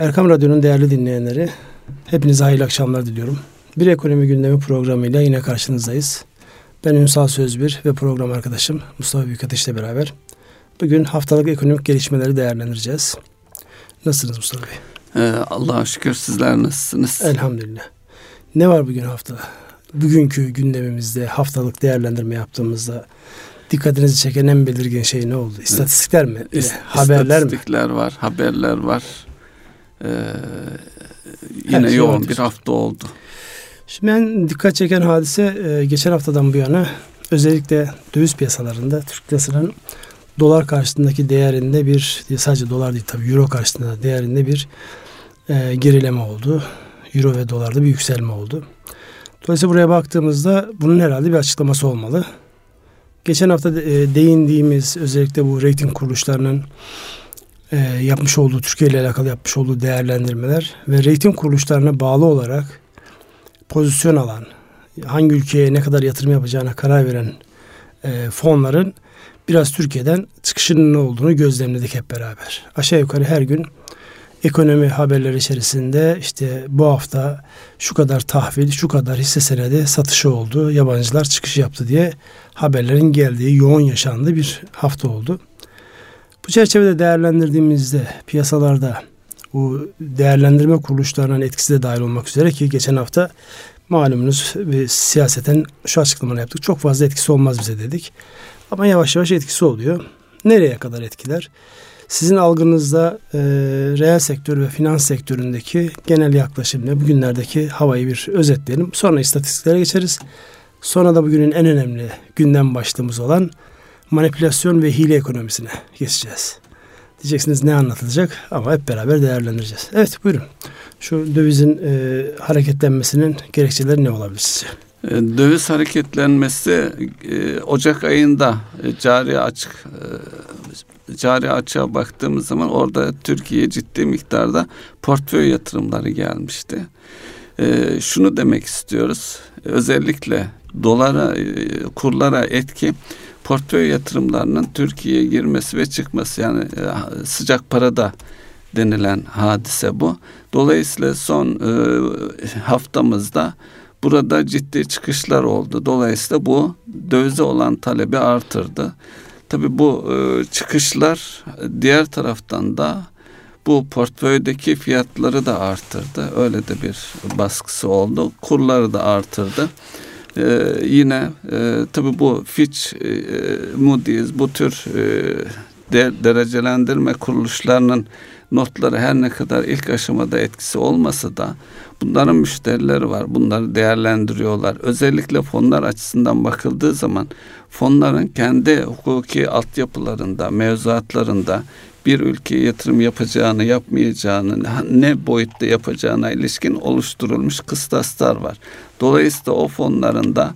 Erkam Radyo'nun değerli dinleyenleri, hepinize hayırlı akşamlar diliyorum. Bir ekonomi gündemi programıyla yine karşınızdayız. Ben Ünsal Sözbir ve program arkadaşım Mustafa Büyükateş ile beraber bugün haftalık ekonomik gelişmeleri değerlendireceğiz. Nasılsınız Mustafa Bey? Ee, Allah'a şükür sizler nasılsınız? Elhamdülillah. Ne var bugün haftada? Bugünkü gündemimizde haftalık değerlendirme yaptığımızda dikkatinizi çeken en belirgin şey ne oldu? İstatistikler mi? İst- haberler mi? İstatistikler var, haberler var. Ee, yine şey yoğun vardır. bir hafta oldu. Şimdi en dikkat çeken hadise e, geçen haftadan bu yana özellikle döviz piyasalarında Türk lirasının dolar karşısındaki değerinde bir sadece dolar değil tabii euro karşısında değerinde bir e, gerileme oldu. Euro ve dolarda bir yükselme oldu. Dolayısıyla buraya baktığımızda bunun herhalde bir açıklaması olmalı. Geçen hafta e, değindiğimiz özellikle bu rating kuruluşlarının e, yapmış olduğu Türkiye ile alakalı yapmış olduğu değerlendirmeler ve rating kuruluşlarına bağlı olarak pozisyon alan, hangi ülkeye ne kadar yatırım yapacağına karar veren e, fonların biraz Türkiye'den çıkışının ne olduğunu gözlemledik hep beraber. Aşağı yukarı her gün ekonomi haberleri içerisinde işte bu hafta şu kadar tahvil, şu kadar hisse senedi satışı oldu, yabancılar çıkış yaptı diye haberlerin geldiği, yoğun yaşandığı bir hafta oldu. Bu çerçevede değerlendirdiğimizde piyasalarda bu değerlendirme kuruluşlarının etkisi de dahil olmak üzere ki geçen hafta malumunuz bir siyaseten şu açıklamaları yaptık. Çok fazla etkisi olmaz bize dedik. Ama yavaş yavaş etkisi oluyor. Nereye kadar etkiler? Sizin algınızda e, reel sektör ve finans sektöründeki genel yaklaşımla bugünlerdeki havayı bir özetleyelim. Sonra istatistiklere geçeriz. Sonra da bugünün en önemli gündem başlığımız olan manipülasyon ve hile ekonomisine geçeceğiz. Diyeceksiniz ne anlatılacak ama hep beraber değerlendireceğiz. Evet buyurun. Şu dövizin e, hareketlenmesinin gerekçeleri ne olabilir sizce? Ee, Döviz hareketlenmesi e, Ocak ayında e, cari açık e, cari açığa baktığımız zaman orada Türkiye'ye ciddi miktarda portföy yatırımları gelmişti. E, Şunu demek istiyoruz. Özellikle dolara, e, kurlara etki portföy yatırımlarının Türkiye'ye girmesi ve çıkması yani e, sıcak parada denilen hadise bu. Dolayısıyla son e, haftamızda burada ciddi çıkışlar oldu. Dolayısıyla bu dövize olan talebi artırdı. Tabii bu e, çıkışlar diğer taraftan da bu portföydeki fiyatları da artırdı. Öyle de bir baskısı oldu. Kurları da artırdı. Ee, yine e, tabii bu Fitch, e, Moody's bu tür e, de, derecelendirme kuruluşlarının notları her ne kadar ilk aşamada etkisi olmasa da bunların müşterileri var. Bunları değerlendiriyorlar. Özellikle fonlar açısından bakıldığı zaman fonların kendi hukuki altyapılarında, mevzuatlarında bir ülkeye yatırım yapacağını, yapmayacağını, ne boyutta yapacağına ilişkin oluşturulmuş kıstaslar var. Dolayısıyla o fonların da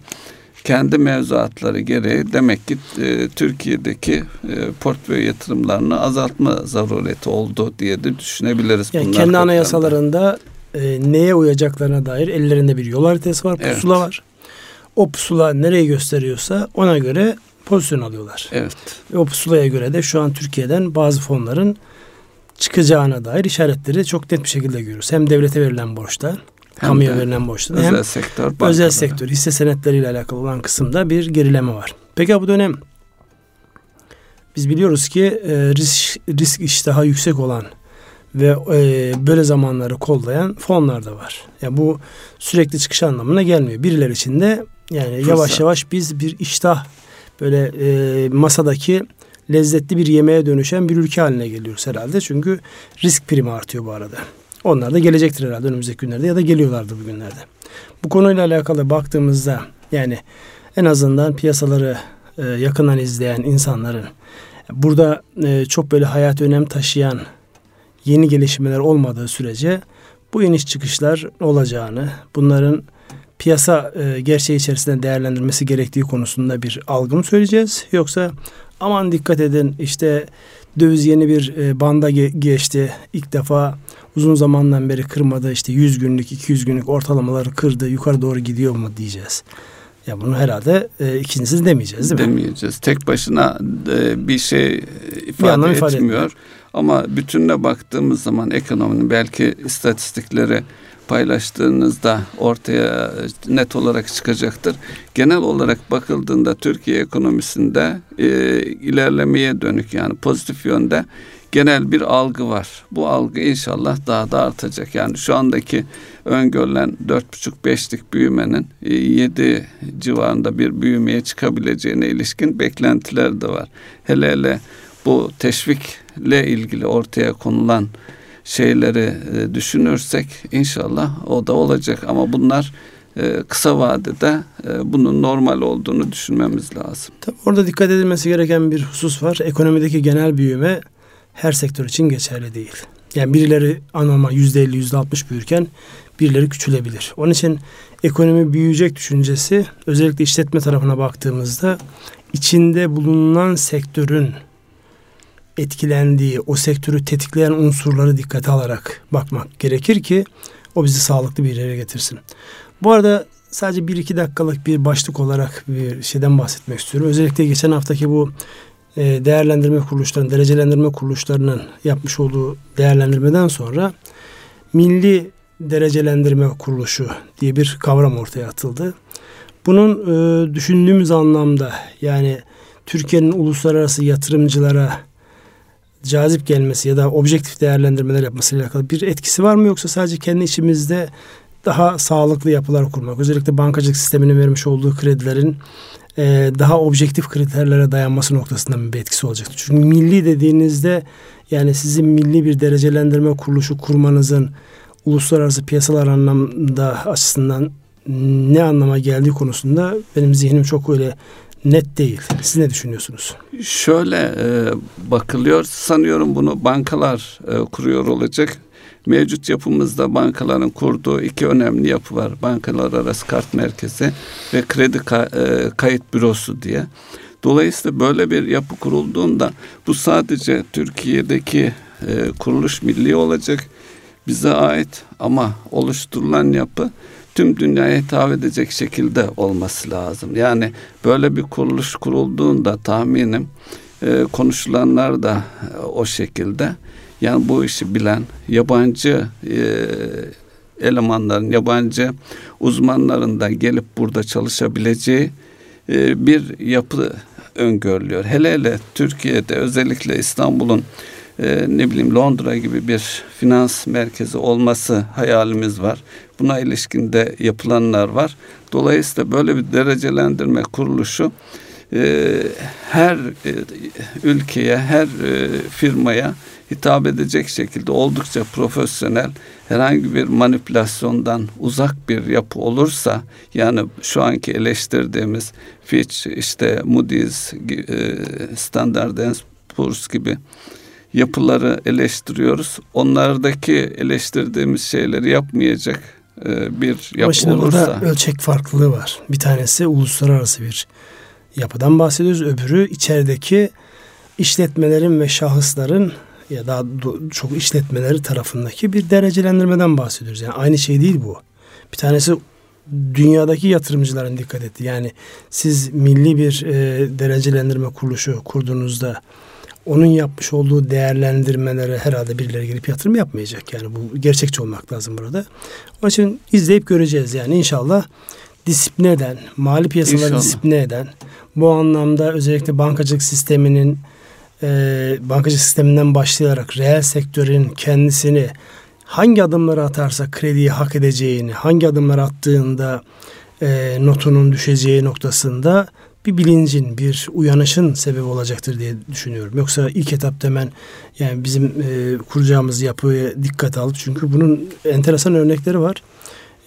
kendi mevzuatları gereği demek ki e, Türkiye'deki e, portföy yatırımlarını azaltma zarureti oldu diye de düşünebiliriz. Yani kendi kapsamında. anayasalarında e, neye uyacaklarına dair ellerinde bir yol haritası var, Evet. pusula var. O pusula nereyi gösteriyorsa ona göre pozisyon alıyorlar. Evet. Ve o pusulaya göre de şu an Türkiye'den bazı fonların çıkacağına dair işaretleri çok net bir şekilde görüyoruz. Hem devlete verilen borçta, Hem kamuya verilen borçta Özel hem sektör özel bankaları. sektör hisse senetleriyle alakalı olan kısımda bir gerileme var. Peki bu dönem biz biliyoruz ki e, risk, risk iştahı yüksek olan ve e, böyle zamanları kollayan fonlar da var. Yani bu sürekli çıkış anlamına gelmiyor. Birileri için de yani Fırsat. yavaş yavaş biz bir iştah böyle e, masadaki lezzetli bir yemeğe dönüşen bir ülke haline geliyoruz herhalde. Çünkü risk primi artıyor bu arada. Onlar da gelecektir herhalde önümüzdeki günlerde ya da geliyorlardı bugünlerde. Bu konuyla alakalı baktığımızda yani en azından piyasaları e, yakından izleyen insanların burada e, çok böyle hayat önem taşıyan yeni gelişmeler olmadığı sürece bu iniş çıkışlar olacağını, bunların piyasa e, gerçeği içerisinde değerlendirmesi gerektiği konusunda bir algı mı söyleyeceğiz? Yoksa aman dikkat edin işte döviz yeni bir e, banda ge- geçti. İlk defa uzun zamandan beri kırmadı işte 100 günlük 200 günlük ortalamaları kırdı yukarı doğru gidiyor mu diyeceğiz. Ya bunu herhalde e, ikincisi demeyeceğiz değil mi? Demeyeceğiz. Tek başına e, bir şey ifade, bir ifade etmiyor. Ama bütününe baktığımız zaman ekonominin belki istatistikleri paylaştığınızda ortaya net olarak çıkacaktır. Genel olarak bakıldığında Türkiye ekonomisinde e, ilerlemeye dönük yani pozitif yönde genel bir algı var. Bu algı inşallah daha da artacak. Yani şu andaki öngörülen 4,5-5'lik büyümenin 7 e, civarında bir büyümeye çıkabileceğine ilişkin beklentiler de var. Hele hele bu teşvikle ilgili ortaya konulan şeyleri e, düşünürsek inşallah o da olacak ama bunlar e, kısa vadede e, bunun normal olduğunu düşünmemiz lazım. Tabii orada dikkat edilmesi gereken bir husus var. Ekonomideki genel büyüme her sektör için geçerli değil. Yani birileri anormal yüzde elli, yüzde altmış büyürken birileri küçülebilir. Onun için ekonomi büyüyecek düşüncesi özellikle işletme tarafına baktığımızda içinde bulunan sektörün etkilendiği, o sektörü tetikleyen unsurları dikkate alarak bakmak gerekir ki o bizi sağlıklı bir yere getirsin. Bu arada sadece bir iki dakikalık bir başlık olarak bir şeyden bahsetmek istiyorum. Özellikle geçen haftaki bu e, değerlendirme kuruluşlarının, derecelendirme kuruluşlarının yapmış olduğu değerlendirmeden sonra Milli Derecelendirme Kuruluşu diye bir kavram ortaya atıldı. Bunun e, düşündüğümüz anlamda yani Türkiye'nin uluslararası yatırımcılara cazip gelmesi ya da objektif değerlendirmeler yapmasıyla alakalı bir etkisi var mı yoksa sadece kendi içimizde daha sağlıklı yapılar kurmak özellikle bankacılık sisteminin vermiş olduğu kredilerin e, daha objektif kriterlere dayanması noktasında bir etkisi olacaktır. Çünkü milli dediğinizde yani sizin milli bir derecelendirme kuruluşu kurmanızın uluslararası piyasalar anlamda açısından ne anlama geldiği konusunda benim zihnim çok öyle net değil. Siz ne düşünüyorsunuz? Şöyle e, bakılıyor. Sanıyorum bunu bankalar e, kuruyor olacak. Mevcut yapımızda bankaların kurduğu iki önemli yapı var. Bankalar arası kart merkezi ve kredi ka- e, kayıt bürosu diye. Dolayısıyla böyle bir yapı kurulduğunda bu sadece Türkiye'deki e, kuruluş milli olacak bize ait ama oluşturulan yapı tüm dünyaya hitap edecek şekilde olması lazım. Yani böyle bir kuruluş kurulduğunda tahminim e, konuşulanlar da e, o şekilde. Yani bu işi bilen yabancı e, elemanların, yabancı uzmanların da gelip burada çalışabileceği e, bir yapı öngörülüyor. Hele hele Türkiye'de özellikle İstanbul'un e, ne bileyim Londra gibi bir finans merkezi olması hayalimiz var. Buna ilişkin de yapılanlar var. Dolayısıyla böyle bir derecelendirme kuruluşu e, her e, ülkeye, her e, firmaya hitap edecek şekilde oldukça profesyonel herhangi bir manipülasyondan uzak bir yapı olursa yani şu anki eleştirdiğimiz Fitch işte Moody's e, Standard Poor's gibi yapıları eleştiriyoruz. Onlardaki eleştirdiğimiz şeyleri yapmayacak e, bir yapı Ama şimdi olursa. Burada ölçek farklılığı var. Bir tanesi uluslararası bir yapıdan bahsediyoruz. Öbürü içerideki işletmelerin ve şahısların ya da çok işletmeleri tarafındaki bir derecelendirmeden bahsediyoruz. Yani aynı şey değil bu. Bir tanesi dünyadaki yatırımcıların dikkat etti. Yani siz milli bir e, derecelendirme kuruluşu kurduğunuzda onun yapmış olduğu değerlendirmelere herhalde birileri gelip yatırım yapmayacak. Yani bu gerçekçi olmak lazım burada. Onun için izleyip göreceğiz yani inşallah disipline eden, mali piyasaları inşallah. disipline eden, bu anlamda özellikle bankacılık sisteminin e, bankacılık sisteminden başlayarak reel sektörün kendisini hangi adımları atarsa krediyi hak edeceğini, hangi adımları attığında e, notunun düşeceği noktasında bir bilincin, bir uyanışın sebebi olacaktır diye düşünüyorum. Yoksa ilk etapta hemen yani bizim e, kuracağımız yapıya dikkat alıp çünkü bunun enteresan örnekleri var.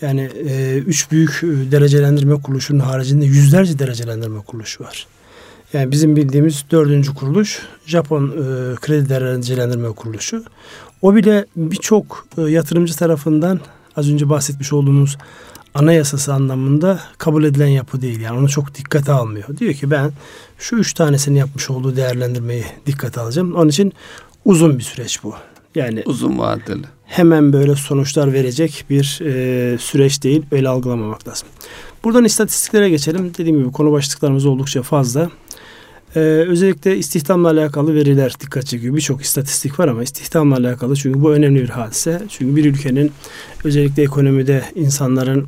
Yani e, üç büyük derecelendirme kuruluşunun haricinde yüzlerce derecelendirme kuruluşu var. Yani bizim bildiğimiz dördüncü kuruluş Japon e, kredi derecelendirme kuruluşu. O bile birçok e, yatırımcı tarafından az önce bahsetmiş olduğumuz anayasası anlamında kabul edilen yapı değil. Yani onu çok dikkate almıyor. Diyor ki ben şu üç tanesini yapmış olduğu değerlendirmeyi dikkate alacağım. Onun için uzun bir süreç bu. Yani uzun vadeli. Hemen böyle sonuçlar verecek bir e, süreç değil. Öyle algılamamak lazım. Buradan istatistiklere geçelim. Dediğim gibi konu başlıklarımız oldukça fazla. Ee, özellikle istihdamla alakalı veriler dikkat çekiyor. Birçok istatistik var ama istihdamla alakalı çünkü bu önemli bir hadise. Çünkü bir ülkenin özellikle ekonomide insanların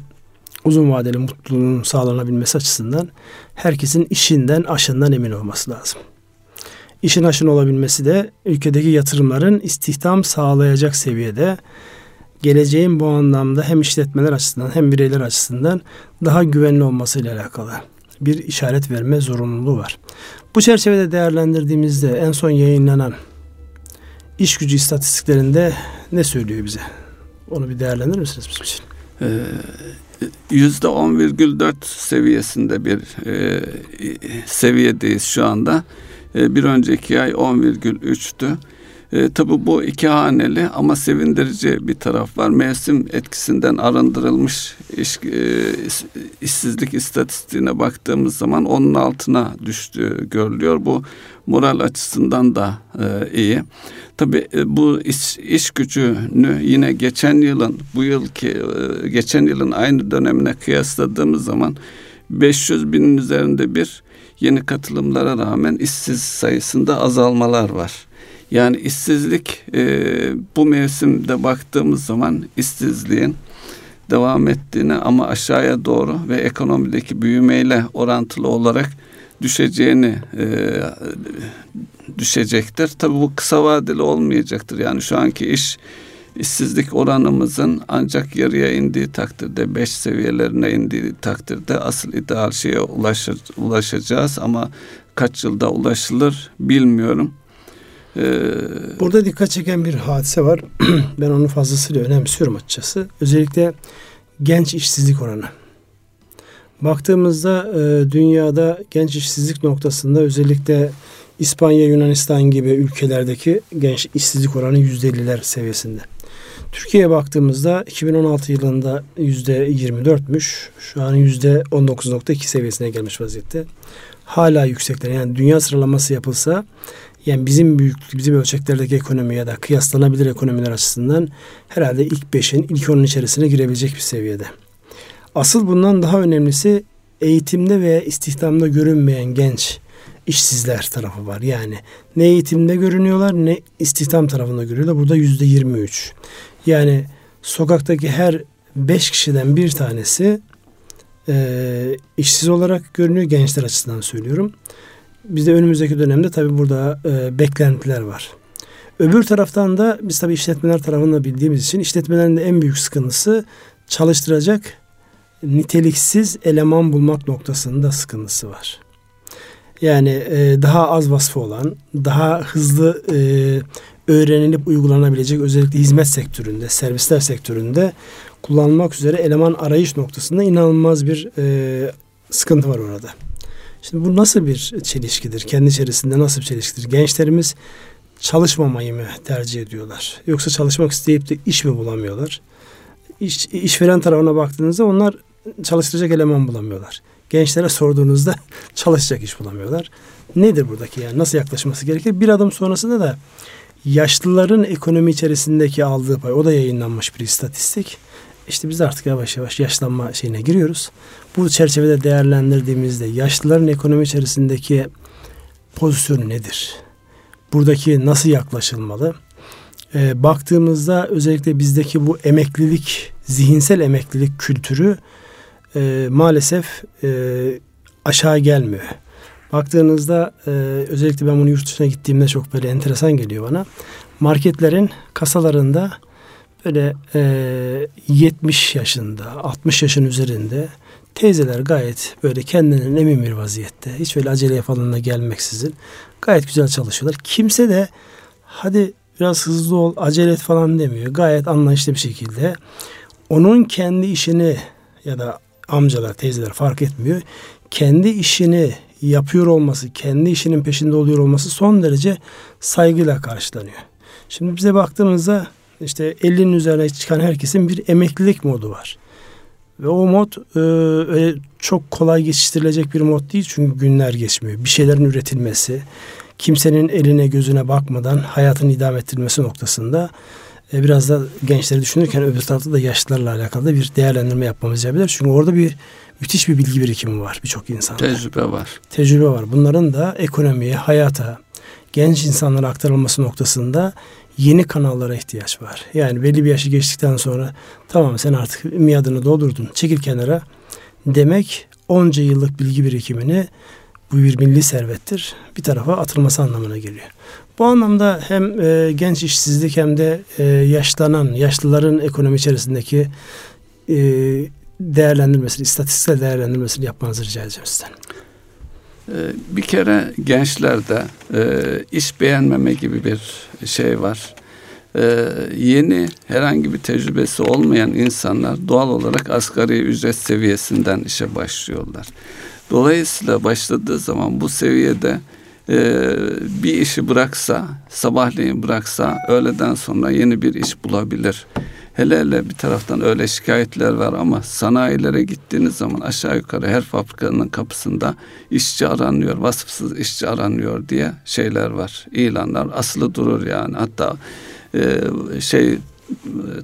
uzun vadeli mutluluğun sağlanabilmesi açısından herkesin işinden, aşından emin olması lazım. İşin aşın olabilmesi de ülkedeki yatırımların istihdam sağlayacak seviyede geleceğin bu anlamda hem işletmeler açısından hem bireyler açısından daha güvenli olmasıyla alakalı bir işaret verme zorunluluğu var. Bu çerçevede değerlendirdiğimizde en son yayınlanan iş gücü istatistiklerinde ne söylüyor bize? Onu bir değerlendirir misiniz bizim için? Ee, %10,4 seviyesinde bir e, seviyedeyiz şu anda. E, bir önceki ay 10,3'tü. E, tabi bu iki haneli ama sevindirici bir taraf var. Mevsim etkisinden arındırılmış iş, e, işsizlik istatistiğine baktığımız zaman onun altına düştüğü görülüyor. Bu moral açısından da e, iyi. Tabi e, bu iş, iş gücünü yine geçen yılın bu yılki e, geçen yılın aynı dönemine kıyasladığımız zaman 500 binin üzerinde bir yeni katılımlara rağmen işsiz sayısında azalmalar var. Yani işsizlik e, bu mevsimde baktığımız zaman işsizliğin devam ettiğini ama aşağıya doğru ve ekonomideki büyümeyle orantılı olarak düşeceğini e, düşecektir. Tabi bu kısa vadeli olmayacaktır. Yani şu anki iş işsizlik oranımızın ancak yarıya indiği takdirde, beş seviyelerine indiği takdirde asıl ideal şeye ulaşır, ulaşacağız ama kaç yılda ulaşılır bilmiyorum. Ee, Burada dikkat çeken bir hadise var. ben onu fazlasıyla önemsiyorum açıkçası. Özellikle genç işsizlik oranı. Baktığımızda e, dünyada genç işsizlik noktasında özellikle İspanya, Yunanistan gibi ülkelerdeki genç işsizlik oranı %50'ler seviyesinde. Türkiye'ye baktığımızda 2016 yılında %24'müş. Şu an %19.2 seviyesine gelmiş vaziyette. Hala yüksekler. Yani dünya sıralaması yapılsa yani bizim büyüklük, bizim ölçeklerdeki ekonomi ya da kıyaslanabilir ekonomiler açısından herhalde ilk beşin, ilk onun içerisine girebilecek bir seviyede. Asıl bundan daha önemlisi eğitimde ve istihdamda görünmeyen genç işsizler tarafı var. Yani ne eğitimde görünüyorlar ne istihdam tarafında görüyorlar. Burada yüzde yirmi üç. Yani sokaktaki her beş kişiden bir tanesi e, işsiz olarak görünüyor gençler açısından söylüyorum. Bizde önümüzdeki dönemde tabii burada e, beklentiler var. Öbür taraftan da biz tabii işletmeler tarafında bildiğimiz için işletmelerin de en büyük sıkıntısı çalıştıracak niteliksiz eleman bulmak noktasında sıkıntısı var. Yani e, daha az vasfı olan, daha hızlı e, öğrenilip uygulanabilecek özellikle hizmet sektöründe, servisler sektöründe kullanılmak üzere eleman arayış noktasında inanılmaz bir e, sıkıntı var orada. Şimdi bu nasıl bir çelişkidir? Kendi içerisinde nasıl bir çelişkidir? Gençlerimiz çalışmamayı mı tercih ediyorlar? Yoksa çalışmak isteyip de iş mi bulamıyorlar? İş, işveren tarafına baktığınızda onlar çalıştıracak eleman bulamıyorlar. Gençlere sorduğunuzda çalışacak iş bulamıyorlar. Nedir buradaki yani nasıl yaklaşması gerekir? Bir adım sonrasında da yaşlıların ekonomi içerisindeki aldığı pay o da yayınlanmış bir istatistik. İşte biz artık yavaş yavaş yaşlanma şeyine giriyoruz. Bu çerçevede değerlendirdiğimizde yaşlıların ekonomi içerisindeki pozisyonu nedir? Buradaki nasıl yaklaşılmalı? Ee, baktığımızda özellikle bizdeki bu emeklilik, zihinsel emeklilik kültürü e, maalesef e, aşağı gelmiyor. Baktığınızda e, özellikle ben bunu yurt dışına gittiğimde çok böyle enteresan geliyor bana. Marketlerin kasalarında böyle e, 70 yaşında, 60 yaşın üzerinde teyzeler gayet böyle kendinden emin bir vaziyette. Hiç öyle aceleye falan da gelmeksizin gayet güzel çalışıyorlar. Kimse de hadi biraz hızlı ol, acele et falan demiyor. Gayet anlayışlı bir şekilde onun kendi işini ya da amcalar, teyzeler fark etmiyor. Kendi işini yapıyor olması, kendi işinin peşinde oluyor olması son derece saygıyla karşılanıyor. Şimdi bize baktığımızda işte 50'nin üzerine çıkan herkesin bir emeklilik modu var. Ve o mod e, öyle çok kolay geçiştirilecek bir mod değil çünkü günler geçmiyor. Bir şeylerin üretilmesi, kimsenin eline gözüne bakmadan hayatını idame ettirmesi noktasında e, biraz da gençleri düşünürken öbür tarafta da yaşlılarla alakalı da bir değerlendirme yapmamız yapabilir. Çünkü orada bir müthiş bir bilgi birikimi var birçok insanda. Tecrübe var. Tecrübe var. Bunların da ekonomiye, hayata, genç insanlara aktarılması noktasında yeni kanallara ihtiyaç var. Yani belli bir yaşı geçtikten sonra tamam sen artık miadını doldurdun çekil kenara demek onca yıllık bilgi birikimini bu bir milli servettir. Bir tarafa atılması anlamına geliyor. Bu anlamda hem e, genç işsizlik hem de e, yaşlanan, yaşlıların ekonomi içerisindeki e, değerlendirmesini, istatistiksel değerlendirmesini yapmanızı rica edeceğim sizden. E, bir kere gençlerde e, iş beğenmeme gibi bir şey var. E, yeni herhangi bir tecrübesi olmayan insanlar doğal olarak asgari ücret seviyesinden işe başlıyorlar. Dolayısıyla başladığı zaman bu seviyede e, bir işi bıraksa, sabahleyin bıraksa öğleden sonra yeni bir iş bulabilir. Hele hele bir taraftan öyle şikayetler var ama sanayilere gittiğiniz zaman aşağı yukarı her fabrikanın kapısında işçi aranıyor, vasıfsız işçi aranıyor diye şeyler var. İlanlar asılı durur yani. Hatta e, şey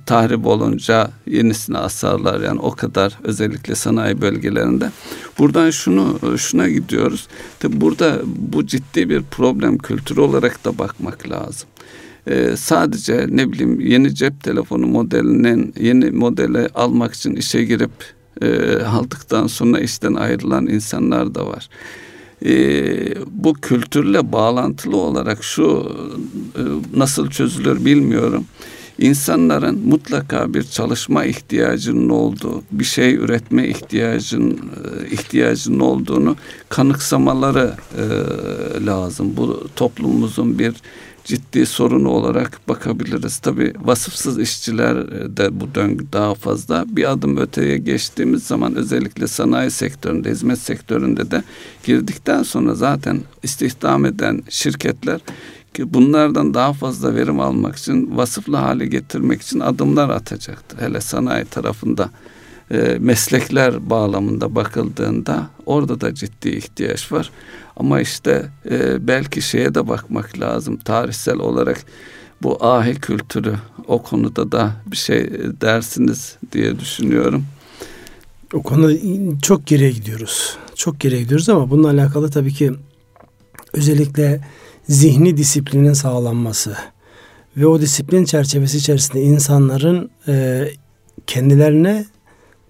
tahrip olunca yenisini asarlar yani o kadar özellikle sanayi bölgelerinde. Buradan şunu şuna gidiyoruz. Tabi burada bu ciddi bir problem kültürü olarak da bakmak lazım. Ee, sadece ne bileyim yeni cep telefonu modelinin yeni modeli almak için işe girip e, aldıktan sonra işten ayrılan insanlar da var. Ee, bu kültürle bağlantılı olarak şu e, nasıl çözülür bilmiyorum insanların mutlaka bir çalışma ihtiyacının olduğu, bir şey üretme ihtiyacın e, ihtiyacının olduğunu kanıksamaları e, lazım. Bu toplumumuzun bir ciddi sorunu olarak bakabiliriz. Tabi vasıfsız işçiler de bu döngü daha fazla. Bir adım öteye geçtiğimiz zaman özellikle sanayi sektöründe, hizmet sektöründe de girdikten sonra zaten istihdam eden şirketler ki bunlardan daha fazla verim almak için vasıflı hale getirmek için adımlar atacaktır. Hele sanayi tarafında e, meslekler bağlamında bakıldığında orada da ciddi ihtiyaç var. Ama işte e, belki şeye de bakmak lazım tarihsel olarak bu ahi kültürü o konuda da bir şey dersiniz diye düşünüyorum. O konuda çok geriye gidiyoruz. Çok geriye gidiyoruz ama bununla alakalı tabii ki özellikle zihni disiplinin sağlanması ve o disiplin çerçevesi içerisinde insanların e, kendilerine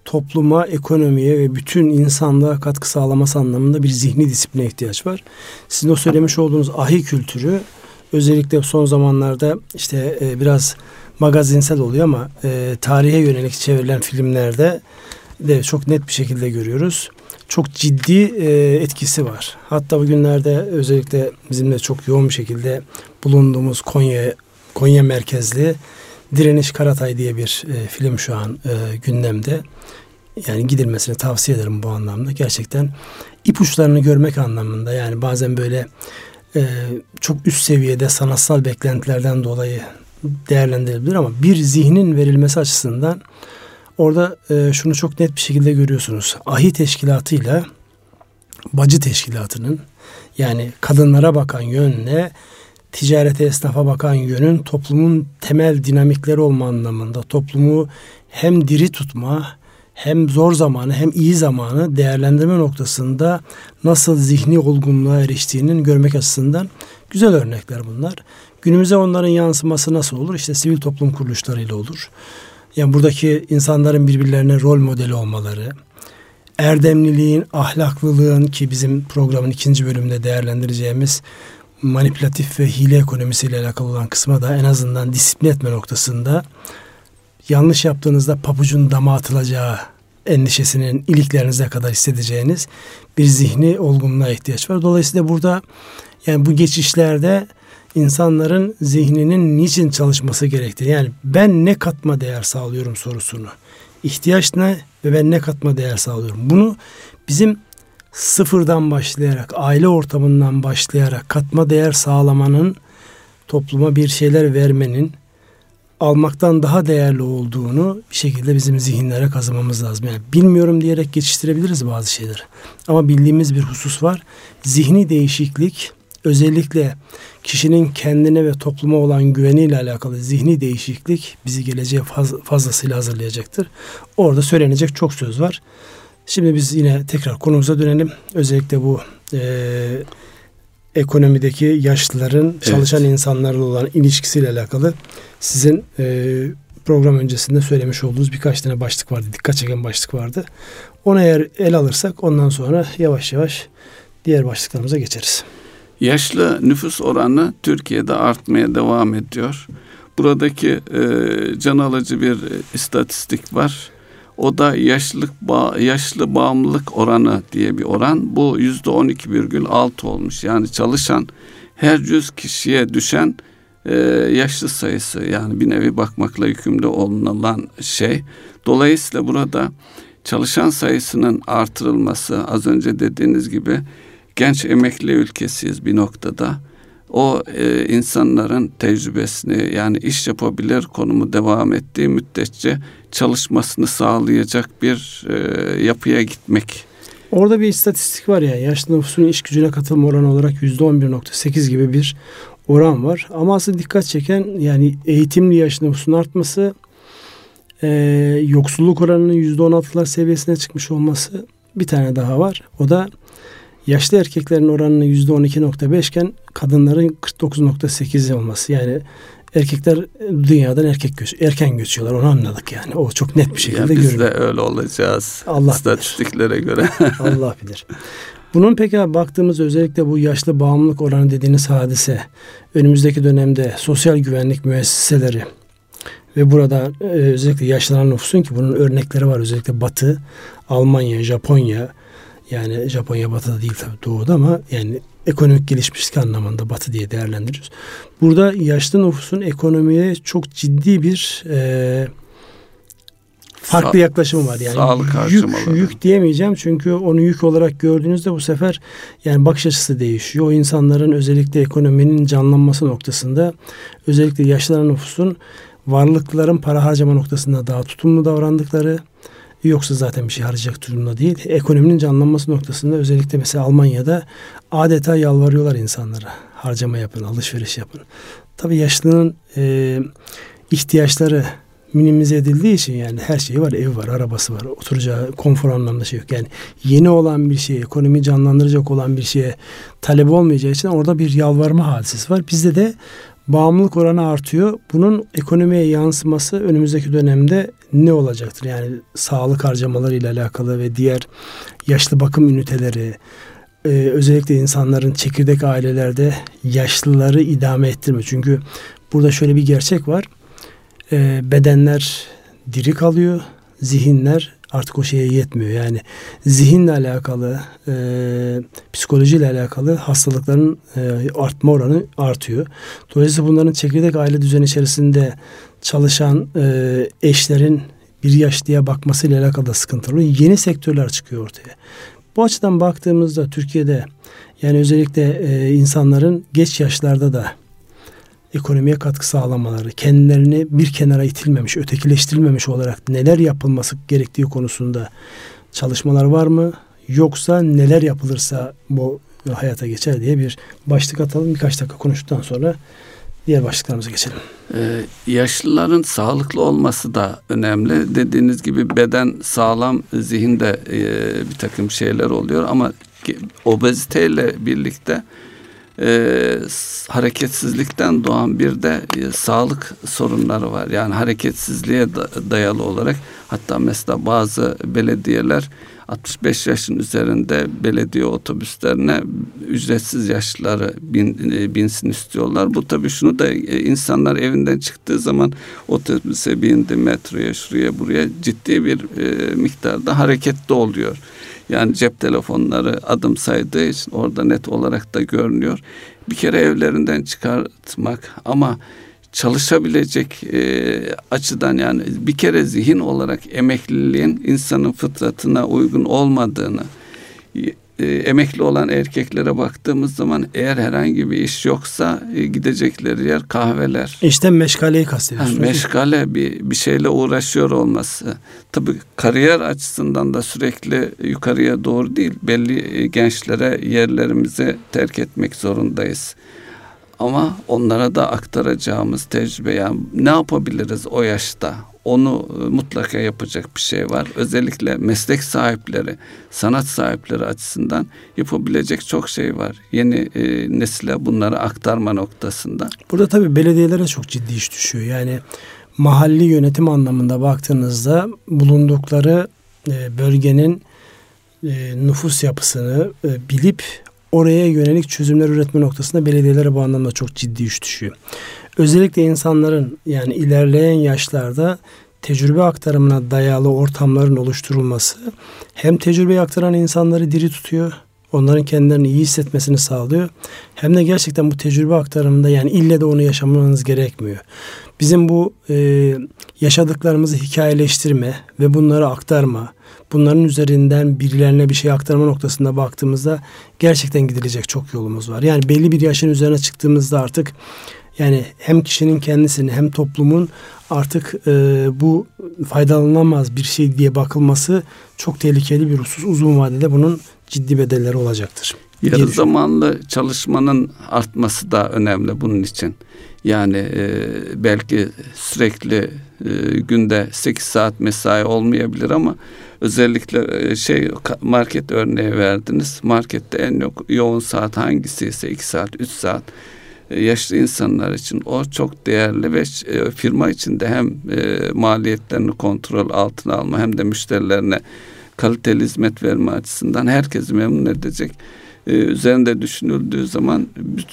topluma, ekonomiye ve bütün insanlığa katkı sağlaması anlamında bir zihni disipline ihtiyaç var. Sizin o söylemiş olduğunuz ahi kültürü özellikle son zamanlarda işte e, biraz magazinsel oluyor ama e, tarihe yönelik çevrilen filmlerde de çok net bir şekilde görüyoruz çok ciddi e, etkisi var. Hatta bugünlerde özellikle bizimle çok yoğun bir şekilde bulunduğumuz Konya Konya merkezli Direniş Karatay diye bir e, film şu an e, gündemde. Yani gidilmesini tavsiye ederim bu anlamda. Gerçekten ipuçlarını görmek anlamında yani bazen böyle e, çok üst seviyede sanatsal beklentilerden dolayı değerlendirilebilir ama bir zihnin verilmesi açısından Orada e, şunu çok net bir şekilde görüyorsunuz. Ahi teşkilatıyla bacı teşkilatının yani kadınlara bakan yönle ticarete esnafa bakan yönün toplumun temel dinamikleri olma anlamında toplumu hem diri tutma hem zor zamanı hem iyi zamanı değerlendirme noktasında nasıl zihni olgunluğa eriştiğinin görmek açısından güzel örnekler bunlar. Günümüze onların yansıması nasıl olur? İşte sivil toplum kuruluşlarıyla olur. Yani buradaki insanların birbirlerine rol modeli olmaları, erdemliliğin, ahlaklılığın ki bizim programın ikinci bölümünde değerlendireceğimiz manipülatif ve hile ekonomisiyle alakalı olan kısma da en azından disiplin etme noktasında yanlış yaptığınızda papucun dama atılacağı endişesinin iliklerinize kadar hissedeceğiniz bir zihni olgunluğa ihtiyaç var. Dolayısıyla burada yani bu geçişlerde insanların zihninin niçin çalışması gerektiğini yani ben ne katma değer sağlıyorum sorusunu ihtiyaç ne ve ben ne katma değer sağlıyorum bunu bizim sıfırdan başlayarak aile ortamından başlayarak katma değer sağlamanın topluma bir şeyler vermenin almaktan daha değerli olduğunu bir şekilde bizim zihinlere kazımamız lazım. Yani bilmiyorum diyerek geçiştirebiliriz bazı şeyleri. Ama bildiğimiz bir husus var. Zihni değişiklik özellikle kişinin kendine ve topluma olan güveniyle alakalı zihni değişiklik bizi geleceğe faz, fazlasıyla hazırlayacaktır. Orada söylenecek çok söz var. Şimdi biz yine tekrar konumuza dönelim. Özellikle bu e, ekonomideki yaşlıların çalışan evet. insanlarla olan ilişkisiyle alakalı sizin e, program öncesinde söylemiş olduğunuz birkaç tane başlık vardı. Dikkat çeken başlık vardı. Ona eğer el alırsak ondan sonra yavaş yavaş diğer başlıklarımıza geçeriz. Yaşlı nüfus oranı Türkiye'de artmaya devam ediyor. Buradaki e, can alıcı bir istatistik var. O da yaşlılık ba yaşlı bağımlılık oranı diye bir oran. Bu yüzde on iki virgül altı olmuş. Yani çalışan her yüz kişiye düşen e, yaşlı sayısı yani bir nevi bakmakla yükümlü olunan şey. Dolayısıyla burada çalışan sayısının artırılması az önce dediğiniz gibi genç emekli ülkesiyiz bir noktada. O e, insanların tecrübesini yani iş yapabilir konumu devam ettiği müddetçe çalışmasını sağlayacak bir e, yapıya gitmek. Orada bir istatistik var ya yaşlı nüfusun iş gücüne katılma oranı olarak yüzde 11.8 gibi bir oran var. Ama asıl dikkat çeken yani eğitimli yaşlı nüfusun artması e, yoksulluk oranının yüzde 16'lar seviyesine çıkmış olması bir tane daha var. O da yaşlı erkeklerin oranının yüzde 12.5 iken kadınların 49.8 olması. Yani erkekler dünyadan erkek göç, erken göçüyorlar onu anladık yani. O çok net bir şekilde yani biz görünüyor. Biz de öyle olacağız. Allah istatistiklere bilir. göre. Allah bilir. Bunun peki baktığımız özellikle bu yaşlı bağımlılık oranı dediğiniz hadise önümüzdeki dönemde sosyal güvenlik müesseseleri ve burada e, özellikle yaşlanan nüfusun ki bunun örnekleri var özellikle Batı, Almanya, Japonya yani Japonya batıda değil tabii doğuda ama yani ekonomik gelişmişlik anlamında batı diye değerlendiriyoruz. Burada yaşlı nüfusun ekonomiye çok ciddi bir e, farklı Sa- yaklaşımı var. Yani sağlık yük, yük diyemeyeceğim çünkü onu yük olarak gördüğünüzde bu sefer yani bakış açısı değişiyor. O insanların özellikle ekonominin canlanması noktasında özellikle yaşlı nüfusun varlıkların para harcama noktasında daha tutumlu davrandıkları, Yoksa zaten bir şey harcayacak durumda değil. Ekonominin canlanması noktasında özellikle mesela Almanya'da adeta yalvarıyorlar insanlara. Harcama yapın, alışveriş yapın. Tabii yaşlının e, ihtiyaçları minimize edildiği için yani her şeyi var. Ev var, arabası var, oturacağı konfor anlamında şey yok. Yani yeni olan bir şey, ekonomi canlandıracak olan bir şeye talep olmayacağı için orada bir yalvarma hadisesi var. Bizde de bağımlılık oranı artıyor. Bunun ekonomiye yansıması önümüzdeki dönemde ne olacaktır? Yani sağlık harcamaları ile alakalı ve diğer yaşlı bakım üniteleri, e, özellikle insanların çekirdek ailelerde yaşlıları idame ettirme. Çünkü burada şöyle bir gerçek var. E, bedenler diri kalıyor, zihinler artık o şeye yetmiyor. Yani zihinle alakalı, e, psikolojiyle alakalı hastalıkların e, artma oranı artıyor. Dolayısıyla bunların çekirdek aile düzeni içerisinde çalışan e, eşlerin bir yaşlıya bakmasıyla alakalı da sıkıntılı. Yeni sektörler çıkıyor ortaya. Bu açıdan baktığımızda Türkiye'de yani özellikle e, insanların geç yaşlarda da ekonomiye katkı sağlamaları, kendilerini bir kenara itilmemiş, ötekileştirilmemiş olarak neler yapılması gerektiği konusunda çalışmalar var mı? Yoksa neler yapılırsa bu hayata geçer diye bir başlık atalım. Birkaç dakika konuştuktan sonra diğer başlıklarımıza geçelim. Ee, yaşlıların sağlıklı olması da önemli. Dediğiniz gibi beden sağlam, zihinde e, bir takım şeyler oluyor ama obeziteyle birlikte e, hareketsizlikten doğan bir de e, sağlık sorunları var. Yani hareketsizliğe da, dayalı olarak hatta mesela bazı belediyeler 65 yaşın üzerinde belediye otobüslerine ücretsiz yaşlıları bin, e, binsin istiyorlar. Bu tabii şunu da e, insanlar evinden çıktığı zaman otobüse bindi, metroya, şuraya, buraya ciddi bir e, miktarda hareketli oluyor. Yani cep telefonları adım saydığı için orada net olarak da görünüyor. Bir kere evlerinden çıkartmak ama çalışabilecek e, açıdan yani bir kere zihin olarak emekliliğin insanın fıtratına uygun olmadığını e, emekli olan erkeklere baktığımız zaman eğer herhangi bir iş yoksa e, gidecekleri yer kahveler. İşte meşgaleyi kastediyorsunuz. Yani meşgale bir, bir şeyle uğraşıyor olması. Tabii kariyer açısından da sürekli yukarıya doğru değil. Belli e, gençlere yerlerimizi terk etmek zorundayız. Ama onlara da aktaracağımız tecrübe yani ne yapabiliriz o yaşta? Onu e, mutlaka yapacak bir şey var. Özellikle meslek sahipleri, sanat sahipleri açısından yapabilecek çok şey var. Yeni e, nesile bunları aktarma noktasında. Burada tabii belediyelere çok ciddi iş düşüyor. Yani mahalli yönetim anlamında baktığınızda bulundukları e, bölgenin e, nüfus yapısını e, bilip oraya yönelik çözümler üretme noktasında belediyelere bu anlamda çok ciddi iş düşüyor. Özellikle insanların yani ilerleyen yaşlarda tecrübe aktarımına dayalı ortamların oluşturulması hem tecrübe aktaran insanları diri tutuyor, onların kendilerini iyi hissetmesini sağlıyor. Hem de gerçekten bu tecrübe aktarımında yani ille de onu yaşamanız gerekmiyor. Bizim bu e, yaşadıklarımızı hikayeleştirme ve bunları aktarma, bunların üzerinden birilerine bir şey aktarma noktasında baktığımızda gerçekten gidilecek çok yolumuz var. Yani belli bir yaşın üzerine çıktığımızda artık yani hem kişinin kendisini hem toplumun artık e, bu faydalanamaz bir şey diye bakılması çok tehlikeli bir husus. Uzun vadede bunun ciddi bedelleri olacaktır. Yarı zamanlı çalışmanın artması da önemli bunun için. Yani e, belki sürekli e, günde 8 saat mesai olmayabilir ama özellikle e, şey market örneği verdiniz. Markette en yo- yoğun saat hangisi ise 2 saat, 3 saat e, yaşlı insanlar için o çok değerli ve e, firma içinde hem e, maliyetlerini kontrol altına alma hem de müşterilerine kaliteli hizmet verme açısından herkesi memnun edecek üzerinde düşünüldüğü zaman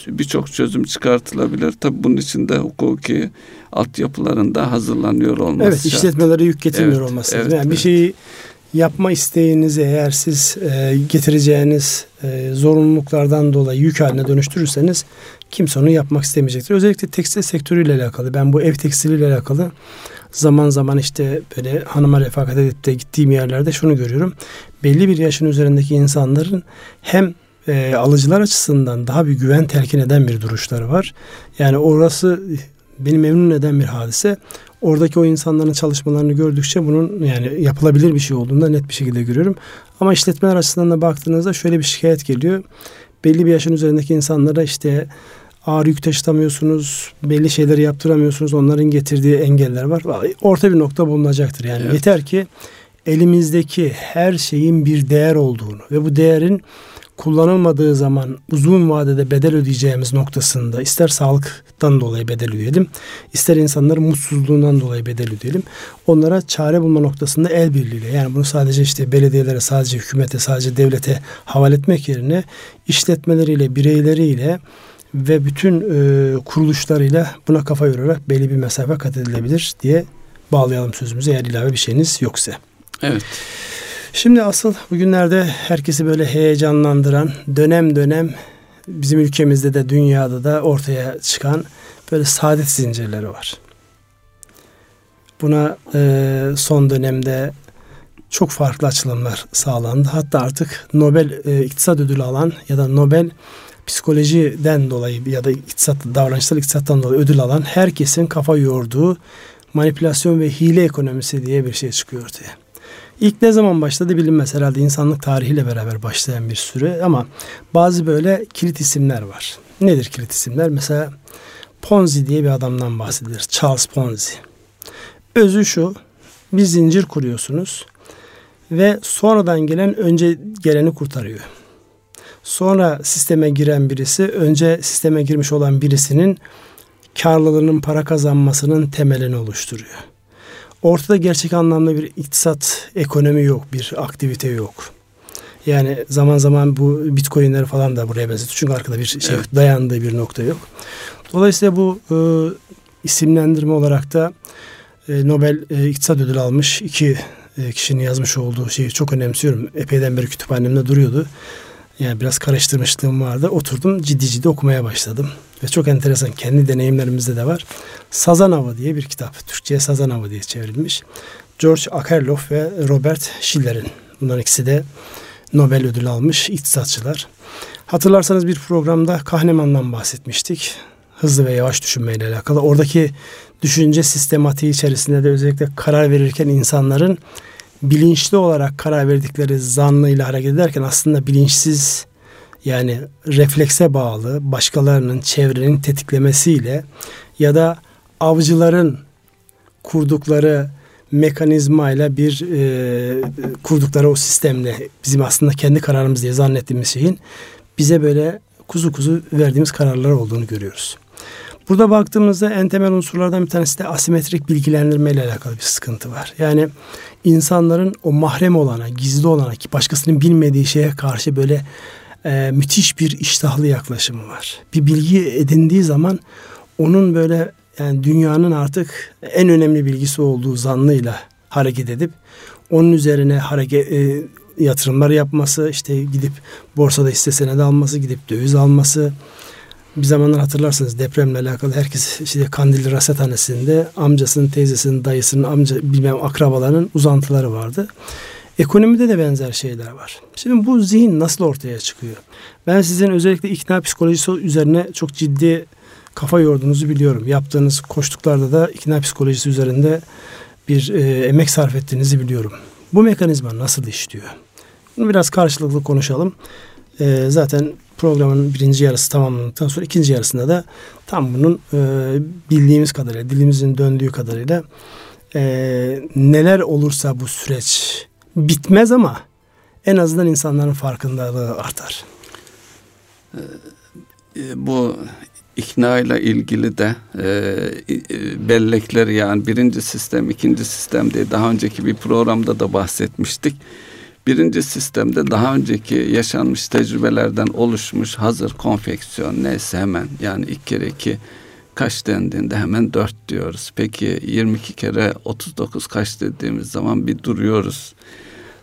birçok çözüm çıkartılabilir. Tabi bunun için de hukuki altyapılarında hazırlanıyor olması Evet şart. işletmelere yük getirmiyor evet, olması evet, Yani evet. bir şeyi yapma isteğinizi eğer siz e, getireceğiniz e, zorunluluklardan dolayı yük haline dönüştürürseniz kimse onu yapmak istemeyecektir. Özellikle tekstil sektörüyle alakalı. Ben bu ev tekstiliyle alakalı zaman zaman işte böyle hanıma refakat edip de gittiğim yerlerde şunu görüyorum. Belli bir yaşın üzerindeki insanların hem e, alıcılar açısından daha bir güven telkin eden bir duruşları var. Yani orası beni memnun eden bir hadise. Oradaki o insanların çalışmalarını gördükçe bunun yani yapılabilir bir şey olduğunda net bir şekilde görüyorum. Ama işletmeler açısından da baktığınızda şöyle bir şikayet geliyor. Belli bir yaşın üzerindeki insanlara işte ağır yük taşıtamıyorsunuz, belli şeyleri yaptıramıyorsunuz. Onların getirdiği engeller var. Orta bir nokta bulunacaktır. Yani evet. yeter ki elimizdeki her şeyin bir değer olduğunu ve bu değerin kullanılmadığı zaman uzun vadede bedel ödeyeceğimiz noktasında ister sağlıktan dolayı bedel ödeyelim, ister insanların mutsuzluğundan dolayı bedel ödeyelim. Onlara çare bulma noktasında el birliğiyle yani bunu sadece işte belediyelere, sadece hükümete, sadece devlete havale etmek yerine işletmeleriyle, bireyleriyle ve bütün e, kuruluşlarıyla buna kafa yorarak belli bir mesafe kat edilebilir diye bağlayalım sözümüzü eğer ilave bir şeyiniz yoksa. Evet. Şimdi asıl bugünlerde herkesi böyle heyecanlandıran dönem dönem bizim ülkemizde de dünyada da ortaya çıkan böyle saadet zincirleri var. Buna e, son dönemde çok farklı açılımlar sağlandı. Hatta artık Nobel e, İktisat Ödülü alan ya da Nobel psikolojiden dolayı ya da iktisat, davranışsal iktisattan dolayı ödül alan herkesin kafa yorduğu manipülasyon ve hile ekonomisi diye bir şey çıkıyor ortaya. İlk ne zaman başladı bilinmez herhalde insanlık tarihiyle beraber başlayan bir süre ama bazı böyle kilit isimler var. Nedir kilit isimler? Mesela Ponzi diye bir adamdan bahsedilir. Charles Ponzi. Özü şu. Bir zincir kuruyorsunuz ve sonradan gelen önce geleni kurtarıyor. Sonra sisteme giren birisi önce sisteme girmiş olan birisinin karlılığının para kazanmasının temelini oluşturuyor. Ortada gerçek anlamda bir iktisat, ekonomi yok, bir aktivite yok. Yani zaman zaman bu bitcoinleri falan da buraya benzetiyor. Çünkü arkada bir şey evet. dayandığı bir nokta yok. Dolayısıyla bu e, isimlendirme olarak da e, Nobel e, İktisat Ödülü almış iki e, kişinin yazmış olduğu şeyi çok önemsiyorum. Epeyden beri kütüphanemde duruyordu. Yani biraz karıştırmışlığım vardı. Oturdum ciddi ciddi okumaya başladım. Ve çok enteresan kendi deneyimlerimizde de var. Sazan Avı diye bir kitap. Türkçe'ye Sazan Avı diye çevrilmiş. George Akerlof ve Robert Schiller'in. Bunların ikisi de Nobel ödülü almış iktisatçılar. Hatırlarsanız bir programda Kahneman'dan bahsetmiştik. Hızlı ve yavaş düşünmeyle alakalı. Oradaki düşünce sistematiği içerisinde de özellikle karar verirken insanların bilinçli olarak karar verdikleri zannıyla hareket ederken aslında bilinçsiz yani reflekse bağlı başkalarının çevrenin tetiklemesiyle ya da avcıların kurdukları mekanizmayla bir e, kurdukları o sistemle bizim aslında kendi kararımız diye zannettiğimiz şeyin bize böyle kuzu kuzu verdiğimiz kararlar olduğunu görüyoruz. Burada baktığımızda en temel unsurlardan bir tanesi de asimetrik bilgilendirme ile alakalı bir sıkıntı var. Yani insanların o mahrem olana, gizli olana ki başkasının bilmediği şeye karşı böyle e, müthiş bir iştahlı yaklaşımı var. Bir bilgi edindiği zaman onun böyle yani dünyanın artık en önemli bilgisi olduğu zannıyla hareket edip onun üzerine hareket e, yatırımlar yapması, işte gidip borsada hisse senedi alması, gidip döviz alması. Bir zamanlar hatırlarsınız depremle alakalı herkes işte Kandilli Rasathanesi'nde amcasının, teyzesinin, dayısının, amca bilmem akrabalarının uzantıları vardı. Ekonomide de benzer şeyler var. Şimdi bu zihin nasıl ortaya çıkıyor? Ben sizin özellikle ikna psikolojisi üzerine çok ciddi kafa yorduğunuzu biliyorum. Yaptığınız koştuklarda da ikna psikolojisi üzerinde bir e, emek sarf ettiğinizi biliyorum. Bu mekanizma nasıl işliyor? Bunu biraz karşılıklı konuşalım. E, zaten programın birinci yarısı tamamlandıktan sonra ikinci yarısında da tam bunun e, bildiğimiz kadarıyla, dilimizin döndüğü kadarıyla e, neler olursa bu süreç bitmez ama en azından insanların farkındalığı artar. E, bu ikna ile ilgili de e, bellekleri yani birinci sistem, ikinci sistem diye daha önceki bir programda da bahsetmiştik. Birinci sistemde daha önceki yaşanmış tecrübelerden oluşmuş hazır konfeksiyon neyse hemen yani iki kere iki kaç dendiğinde hemen dört diyoruz. Peki 22 kere 39 kaç dediğimiz zaman bir duruyoruz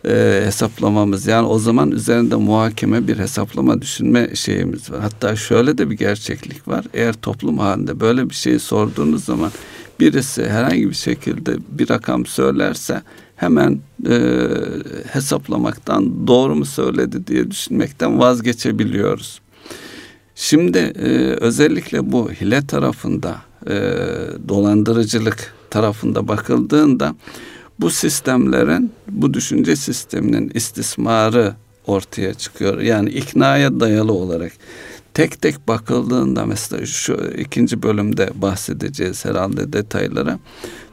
e, hesaplamamız. Yani o zaman üzerinde muhakeme bir hesaplama düşünme şeyimiz var. Hatta şöyle de bir gerçeklik var. Eğer toplum halinde böyle bir şeyi sorduğunuz zaman birisi herhangi bir şekilde bir rakam söylerse hemen e, hesaplamaktan doğru mu söyledi diye düşünmekten vazgeçebiliyoruz. Şimdi e, özellikle bu hile tarafında e, dolandırıcılık tarafında bakıldığında bu sistemlerin, bu düşünce sisteminin istismarı ortaya çıkıyor. Yani iknaya dayalı olarak tek tek bakıldığında mesela şu ikinci bölümde bahsedeceğiz herhalde detaylara.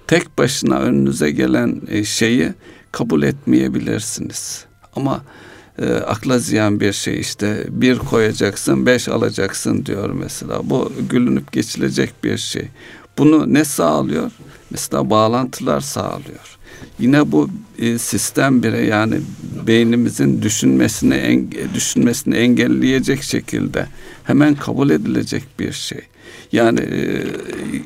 Tek başına önünüze gelen e, şeyi kabul etmeyebilirsiniz. Ama e, akla ziyan bir şey işte bir koyacaksın beş alacaksın diyor mesela. Bu gülünüp geçilecek bir şey. Bunu ne sağlıyor? Mesela bağlantılar sağlıyor. Yine bu e, sistem bire yani beynimizin düşünmesini enge, düşünmesini engelleyecek şekilde hemen kabul edilecek bir şey. Yani e,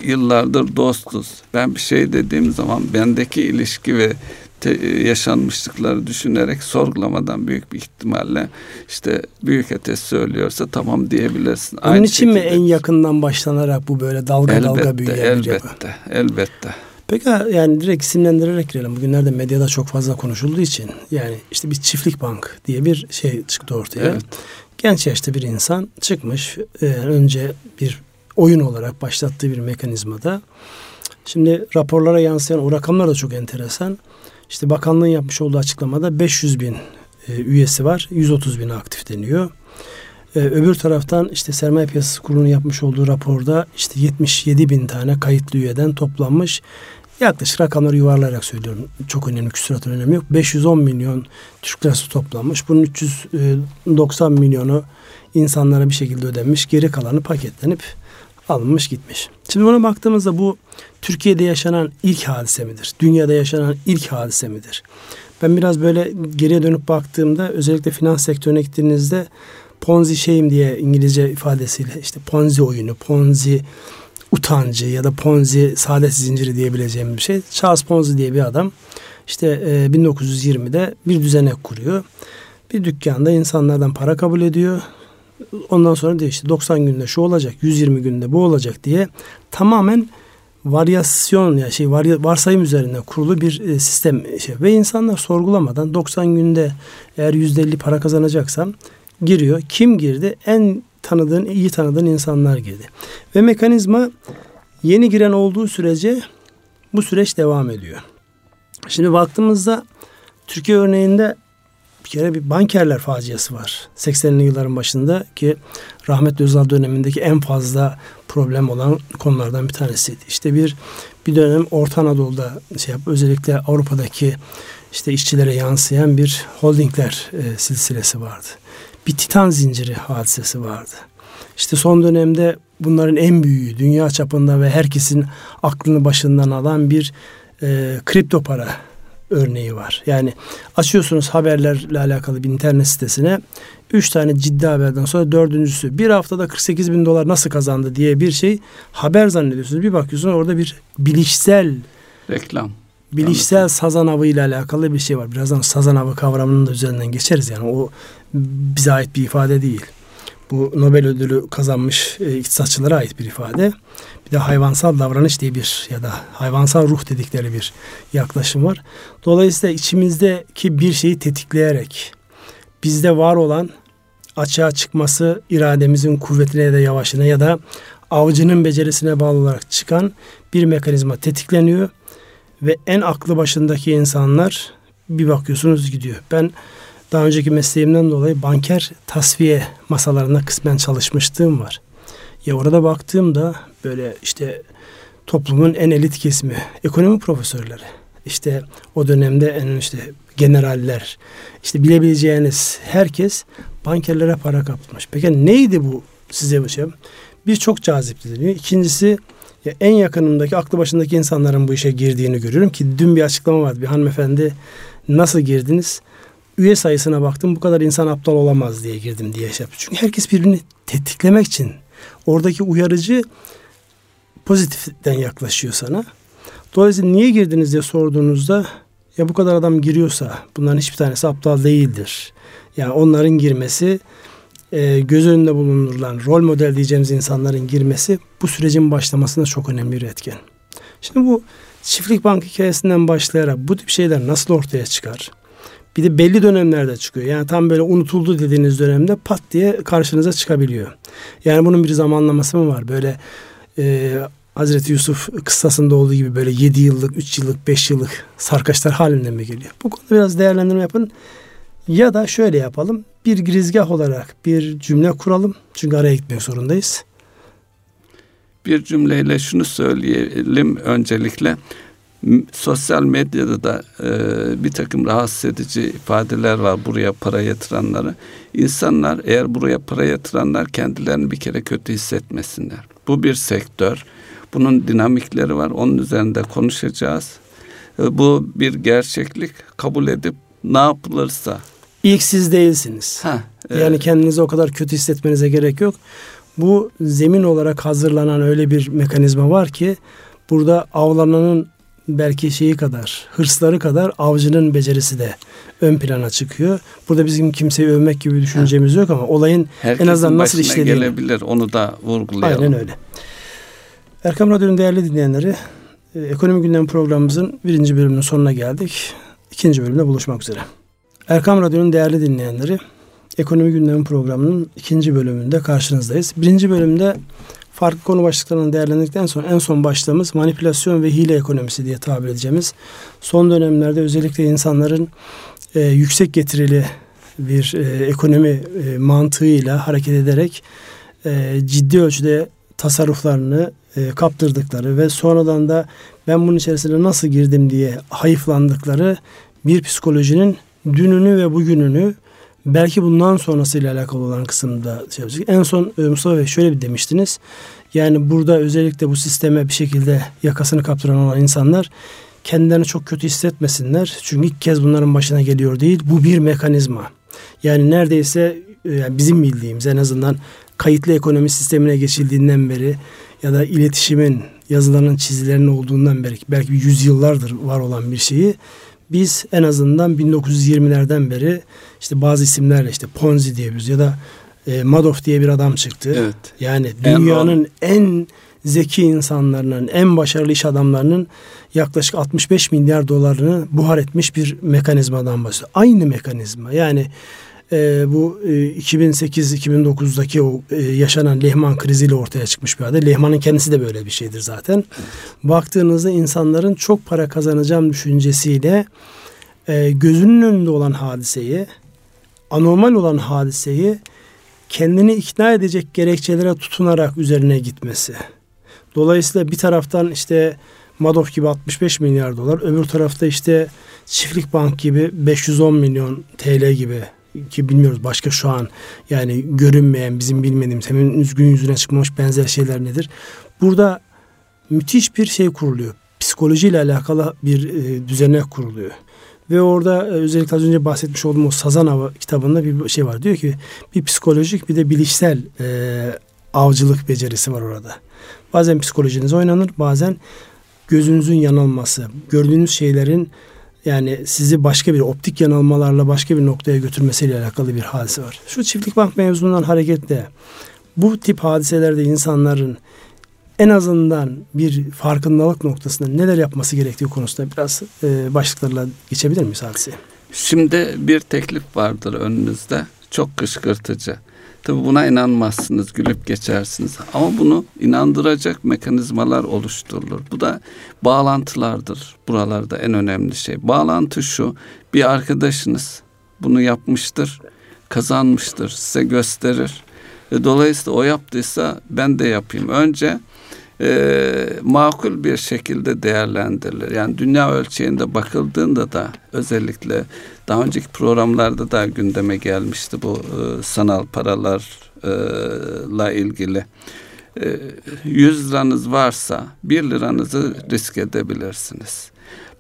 yıllardır dostuz. Ben bir şey dediğim zaman bendeki ilişki ve te, yaşanmışlıkları düşünerek sorgulamadan büyük bir ihtimalle işte büyük ateş söylüyorsa tamam diyebilirsin. Onun Aynı için mi en yakından başlanarak bu böyle dalga elbette, dalga büyüyen elbette, bir Elbette, elbette. Peki yani direkt isimlendirerek girelim. Bugünlerde medyada çok fazla konuşulduğu için yani işte bir çiftlik bank diye bir şey çıktı ortaya. Evet. Genç yaşta bir insan çıkmış e, önce bir oyun olarak başlattığı bir mekanizmada. Şimdi raporlara yansıyan o rakamlar da çok enteresan. İşte bakanlığın yapmış olduğu açıklamada 500 bin e, üyesi var. 130 bin aktif deniyor. Ee, öbür taraftan işte sermaye piyasası kurulunun yapmış olduğu raporda işte 77 bin tane kayıtlı üyeden toplanmış Yaklaşık rakamları yuvarlayarak söylüyorum. Çok önemli, küsuratın önemi yok. 510 milyon Türk lirası toplanmış. Bunun 390 milyonu insanlara bir şekilde ödenmiş. Geri kalanı paketlenip alınmış gitmiş. Şimdi buna baktığımızda bu Türkiye'de yaşanan ilk hadise midir? Dünyada yaşanan ilk hadise midir? Ben biraz böyle geriye dönüp baktığımda özellikle finans sektörüne gittiğinizde Ponzi şeyim diye İngilizce ifadesiyle işte Ponzi oyunu, Ponzi utancı ya da Ponzi saadet zinciri diyebileceğim bir şey. Charles Ponzi diye bir adam işte e, 1920'de bir düzenek kuruyor. Bir dükkanda insanlardan para kabul ediyor. Ondan sonra diyor işte 90 günde şu olacak, 120 günde bu olacak diye tamamen varyasyon ya şey var, varsayım üzerine kurulu bir e, sistem şey. ve insanlar sorgulamadan 90 günde eğer %50 para kazanacaksam giriyor. Kim girdi? En tanıdığın, iyi tanıdığın insanlar girdi. Ve mekanizma yeni giren olduğu sürece bu süreç devam ediyor. Şimdi baktığımızda Türkiye örneğinde bir kere bir bankerler faciası var. 80'li yılların başında ki rahmetli Özal dönemindeki en fazla problem olan konulardan bir tanesiydi. İşte bir bir dönem Orta Anadolu'da şey yap, özellikle Avrupa'daki işte işçilere yansıyan bir holdingler e, silsilesi vardı. Bir titan zinciri hadisesi vardı. İşte son dönemde bunların en büyüğü dünya çapında ve herkesin aklını başından alan bir e, kripto para örneği var. Yani açıyorsunuz haberlerle alakalı bir internet sitesine üç tane ciddi haberden sonra dördüncüsü bir haftada 48 bin dolar nasıl kazandı diye bir şey haber zannediyorsunuz. Bir bakıyorsunuz orada bir bilişsel reklam. Bilişsel Anladım. sazan avı ile alakalı bir şey var. Birazdan sazan avı kavramının da üzerinden geçeriz. Yani o bize ait bir ifade değil. Bu Nobel ödülü kazanmış e, iktisatçılara ait bir ifade. Bir de hayvansal davranış diye bir ya da hayvansal ruh dedikleri bir yaklaşım var. Dolayısıyla içimizdeki bir şeyi tetikleyerek bizde var olan açığa çıkması irademizin kuvvetine da yavaşına ya da avcının becerisine bağlı olarak çıkan bir mekanizma tetikleniyor ve en aklı başındaki insanlar bir bakıyorsunuz gidiyor. Ben daha önceki mesleğimden dolayı banker tasfiye masalarında kısmen çalışmıştım var. Ya orada baktığımda böyle işte toplumun en elit kesimi, ekonomi profesörleri, işte o dönemde en işte generaller, işte bilebileceğiniz herkes bankerlere para kaptırmış. Peki neydi bu size bu şey? Bir çok cazipti deniyor. İkincisi ya en yakınımdaki aklı başındaki insanların bu işe girdiğini görüyorum ki dün bir açıklama vardı. Bir hanımefendi nasıl girdiniz? Üye sayısına baktım bu kadar insan aptal olamaz diye girdim diye şey yapıyor. Çünkü herkes birbirini tetiklemek için oradaki uyarıcı pozitiften yaklaşıyor sana. Dolayısıyla niye girdiniz diye sorduğunuzda ya bu kadar adam giriyorsa bunların hiçbir tanesi aptal değildir. Yani onların girmesi e, göz önünde bulundurulan rol model diyeceğimiz insanların girmesi bu sürecin başlamasında çok önemli bir etken. Şimdi bu çiftlik bank hikayesinden başlayarak bu tip şeyler nasıl ortaya çıkar? Bir de belli dönemlerde çıkıyor. Yani tam böyle unutuldu dediğiniz dönemde pat diye karşınıza çıkabiliyor. Yani bunun bir zamanlaması mı var? Böyle e, Hazreti Yusuf kıssasında olduğu gibi böyle 7 yıllık, 3 yıllık, 5 yıllık sarkaçlar halinde mi geliyor? Bu konuda biraz değerlendirme yapın. Ya da şöyle yapalım. Bir girizgah olarak bir cümle kuralım. Çünkü araya gitmek zorundayız. Bir cümleyle şunu söyleyelim öncelikle. Sosyal medyada da e, bir takım rahatsız edici ifadeler var buraya para yatıranları. İnsanlar eğer buraya para yatıranlar kendilerini bir kere kötü hissetmesinler. Bu bir sektör. Bunun dinamikleri var. Onun üzerinde konuşacağız. E, bu bir gerçeklik. Kabul edip ne yapılırsa. İlk siz değilsiniz. Ha, evet. Yani kendinizi o kadar kötü hissetmenize gerek yok. Bu zemin olarak hazırlanan öyle bir mekanizma var ki burada avlananın belki şeyi kadar, hırsları kadar avcının becerisi de ön plana çıkıyor. Burada bizim kimseyi övmek gibi düşüncemiz yok ama olayın Herkesin en azından nasıl işlediğini. gelebilir onu da vurgulayalım. Aynen öyle. Erkam Radyo'nun değerli dinleyenleri, e, Ekonomi Gündem programımızın birinci bölümünün sonuna geldik. İkinci bölümde buluşmak üzere. Erkam Radyo'nun değerli dinleyenleri, Ekonomi Gündemi programının ikinci bölümünde karşınızdayız. Birinci bölümde farklı konu başlıklarını değerlendirdikten sonra en son başlığımız manipülasyon ve hile ekonomisi diye tabir edeceğimiz son dönemlerde özellikle insanların e, yüksek getirili bir e, ekonomi e, mantığıyla hareket ederek e, ciddi ölçüde tasarruflarını e, kaptırdıkları ve sonradan da ben bunun içerisine nasıl girdim diye hayıflandıkları bir psikolojinin dününü ve bugününü belki bundan sonrasıyla alakalı olan kısımda şey yapacak. En son e, Mustafa Bey şöyle bir demiştiniz. Yani burada özellikle bu sisteme bir şekilde yakasını kaptıran olan insanlar kendilerini çok kötü hissetmesinler. Çünkü ilk kez bunların başına geliyor değil. Bu bir mekanizma. Yani neredeyse e, yani bizim bildiğimiz en azından kayıtlı ekonomi sistemine geçildiğinden beri ya da iletişimin yazılarının çizilerinin olduğundan beri belki yüzyıllardır var olan bir şeyi biz en azından 1920'lerden beri işte bazı isimlerle işte Ponzi diyoruz ya da e, Madoff diye bir adam çıktı. Evet. Yani dünyanın en, zeki insanların, en başarılı iş adamlarının yaklaşık 65 milyar dolarını buhar etmiş bir mekanizmadan bahsediyor. Aynı mekanizma. Yani e, bu e, 2008-2009'daki o e, yaşanan Lehman kriziyle ortaya çıkmış bir hadise. Lehman'ın kendisi de böyle bir şeydir zaten. Baktığınızda insanların çok para kazanacağım düşüncesiyle e, gözünün önünde olan hadiseyi, anormal olan hadiseyi kendini ikna edecek gerekçelere tutunarak üzerine gitmesi. Dolayısıyla bir taraftan işte Madoff gibi 65 milyar dolar, öbür tarafta işte Çiftlik Bank gibi 510 milyon TL gibi ki bilmiyoruz başka şu an yani görünmeyen bizim bilmediğimiz hemen üzgün yüzüne çıkmamış benzer şeyler nedir? Burada müthiş bir şey kuruluyor. Psikolojiyle alakalı bir e, düzenek kuruluyor. Ve orada e, özellikle az önce bahsetmiş olduğum o Sazan Avı kitabında bir şey var. Diyor ki bir psikolojik bir de bilişsel e, avcılık becerisi var orada. Bazen psikolojiniz oynanır, bazen gözünüzün yanılması, gördüğünüz şeylerin yani sizi başka bir optik yanılmalarla başka bir noktaya götürmesiyle alakalı bir hadise var. Şu çiftlik bank mevzundan hareketle bu tip hadiselerde insanların en azından bir farkındalık noktasında neler yapması gerektiği konusunda biraz e, başlıklarla geçebilir miyiz hadiseye? Şimdi bir teklif vardır önünüzde. Çok kışkırtıcı. Tabi buna inanmazsınız, gülüp geçersiniz. Ama bunu inandıracak mekanizmalar oluşturulur. Bu da bağlantılardır. Buralarda en önemli şey. Bağlantı şu, bir arkadaşınız bunu yapmıştır, kazanmıştır, size gösterir. E, dolayısıyla o yaptıysa ben de yapayım. Önce e, makul bir şekilde değerlendirilir. Yani dünya ölçeğinde bakıldığında da özellikle daha önceki programlarda da gündeme gelmişti bu e, sanal paralarla ilgili. E, 100 liranız varsa 1 liranızı risk edebilirsiniz.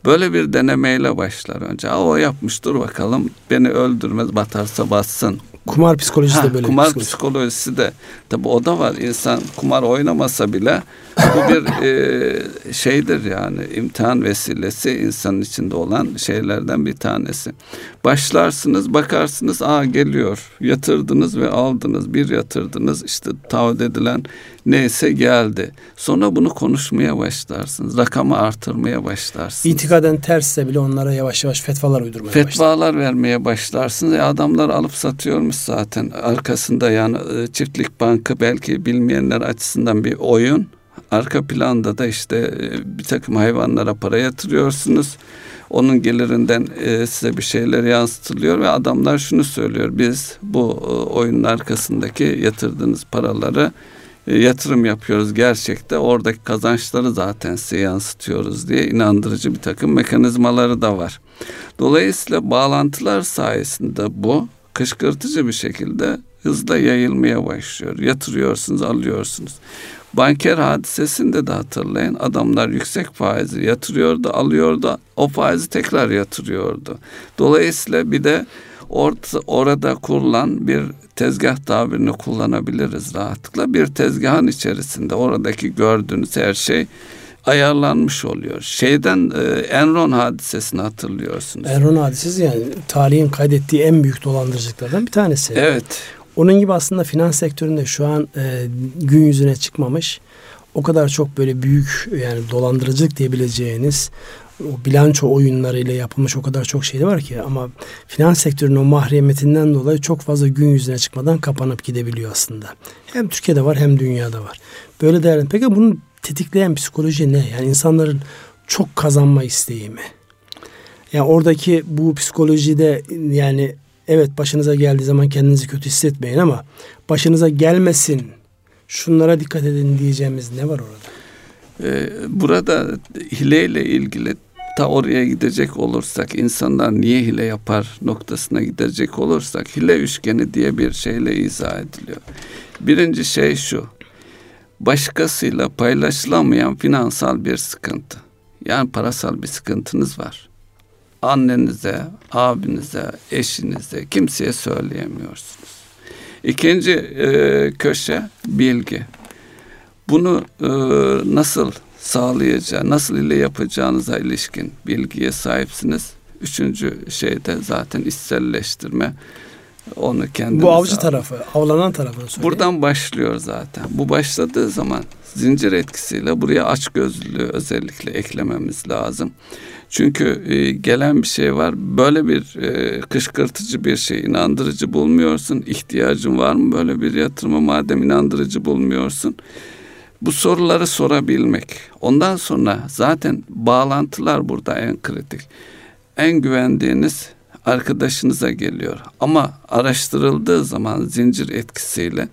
Böyle bir denemeyle başlar önce. Aa, o yapmış dur bakalım beni öldürmez batarsa bassın Kumar psikolojisi ha, de böyle. Kumar psikoloji. psikolojisi de tabi o da var. İnsan kumar oynamasa bile bu bir e, şeydir yani imtihan vesilesi insanın içinde olan şeylerden bir tanesi. Başlarsınız bakarsınız aa geliyor yatırdınız ve aldınız bir yatırdınız işte taahhüt edilen neyse geldi. Sonra bunu konuşmaya başlarsınız. Rakamı artırmaya başlarsınız. İtikaden tersse bile onlara yavaş yavaş fetvalar uydurmaya Fetvalar başlarsınız. vermeye başlarsınız. E adamlar alıp satıyormuş zaten. Arkasında yani e, çiftlik bankı belki bilmeyenler açısından bir oyun. Arka planda da işte e, bir takım hayvanlara para yatırıyorsunuz. Onun gelirinden e, size bir şeyler yansıtılıyor ve adamlar şunu söylüyor. Biz bu oyunun arkasındaki yatırdığınız paraları yatırım yapıyoruz gerçekte oradaki kazançları zaten size yansıtıyoruz diye inandırıcı bir takım mekanizmaları da var. Dolayısıyla bağlantılar sayesinde bu kışkırtıcı bir şekilde hızla yayılmaya başlıyor. Yatırıyorsunuz, alıyorsunuz. Banker hadisesinde de hatırlayın adamlar yüksek faizi yatırıyordu, alıyordu, o faizi tekrar yatırıyordu. Dolayısıyla bir de orta, orada kurulan bir tezgah tabirini kullanabiliriz rahatlıkla. Bir tezgahın içerisinde oradaki gördüğünüz her şey ayarlanmış oluyor. Şeyden e, Enron hadisesini hatırlıyorsunuz. Enron hadisesi yani tarihin kaydettiği en büyük dolandırıcılıklardan bir tanesi. Evet. Onun gibi aslında finans sektöründe şu an e, gün yüzüne çıkmamış o kadar çok böyle büyük yani dolandırıcılık diyebileceğiniz o bilanço oyunlarıyla yapılmış o kadar çok şey var ki ama finans sektörünün o mahremetinden dolayı çok fazla gün yüzüne çıkmadan kapanıp gidebiliyor aslında. Hem Türkiye'de var hem dünyada var. Böyle değerli. Peki bunu tetikleyen psikoloji ne? Yani insanların çok kazanma isteği mi? Yani oradaki bu psikolojide yani evet başınıza geldiği zaman kendinizi kötü hissetmeyin ama başınıza gelmesin şunlara dikkat edin diyeceğimiz ne var orada? Ee, burada hileyle ilgili ta oraya gidecek olursak insanlar niye hile yapar noktasına gidecek olursak hile üçgeni diye bir şeyle izah ediliyor. Birinci şey şu başkasıyla paylaşılamayan finansal bir sıkıntı. Yani parasal bir sıkıntınız var. Annenize, abinize, eşinize, kimseye söyleyemiyorsunuz. İkinci e, köşe bilgi. Bunu e, nasıl sağlayacağı, nasıl ile yapacağınıza ilişkin bilgiye sahipsiniz. Üçüncü şeyde zaten içselleştirme Onu kendimiz Bu avcı tarafı, avlanan tarafını söyleyeyim. Buradan başlıyor zaten. Bu başladığı zaman zincir etkisiyle buraya aç gözlülüğü özellikle eklememiz lazım. Çünkü e, gelen bir şey var. Böyle bir e, kışkırtıcı bir şey inandırıcı bulmuyorsun. İhtiyacın var mı böyle bir yatırıma madem inandırıcı bulmuyorsun? Bu soruları sorabilmek. Ondan sonra zaten bağlantılar burada en kritik. En güvendiğiniz arkadaşınıza geliyor. Ama araştırıldığı zaman zincir etkisiyle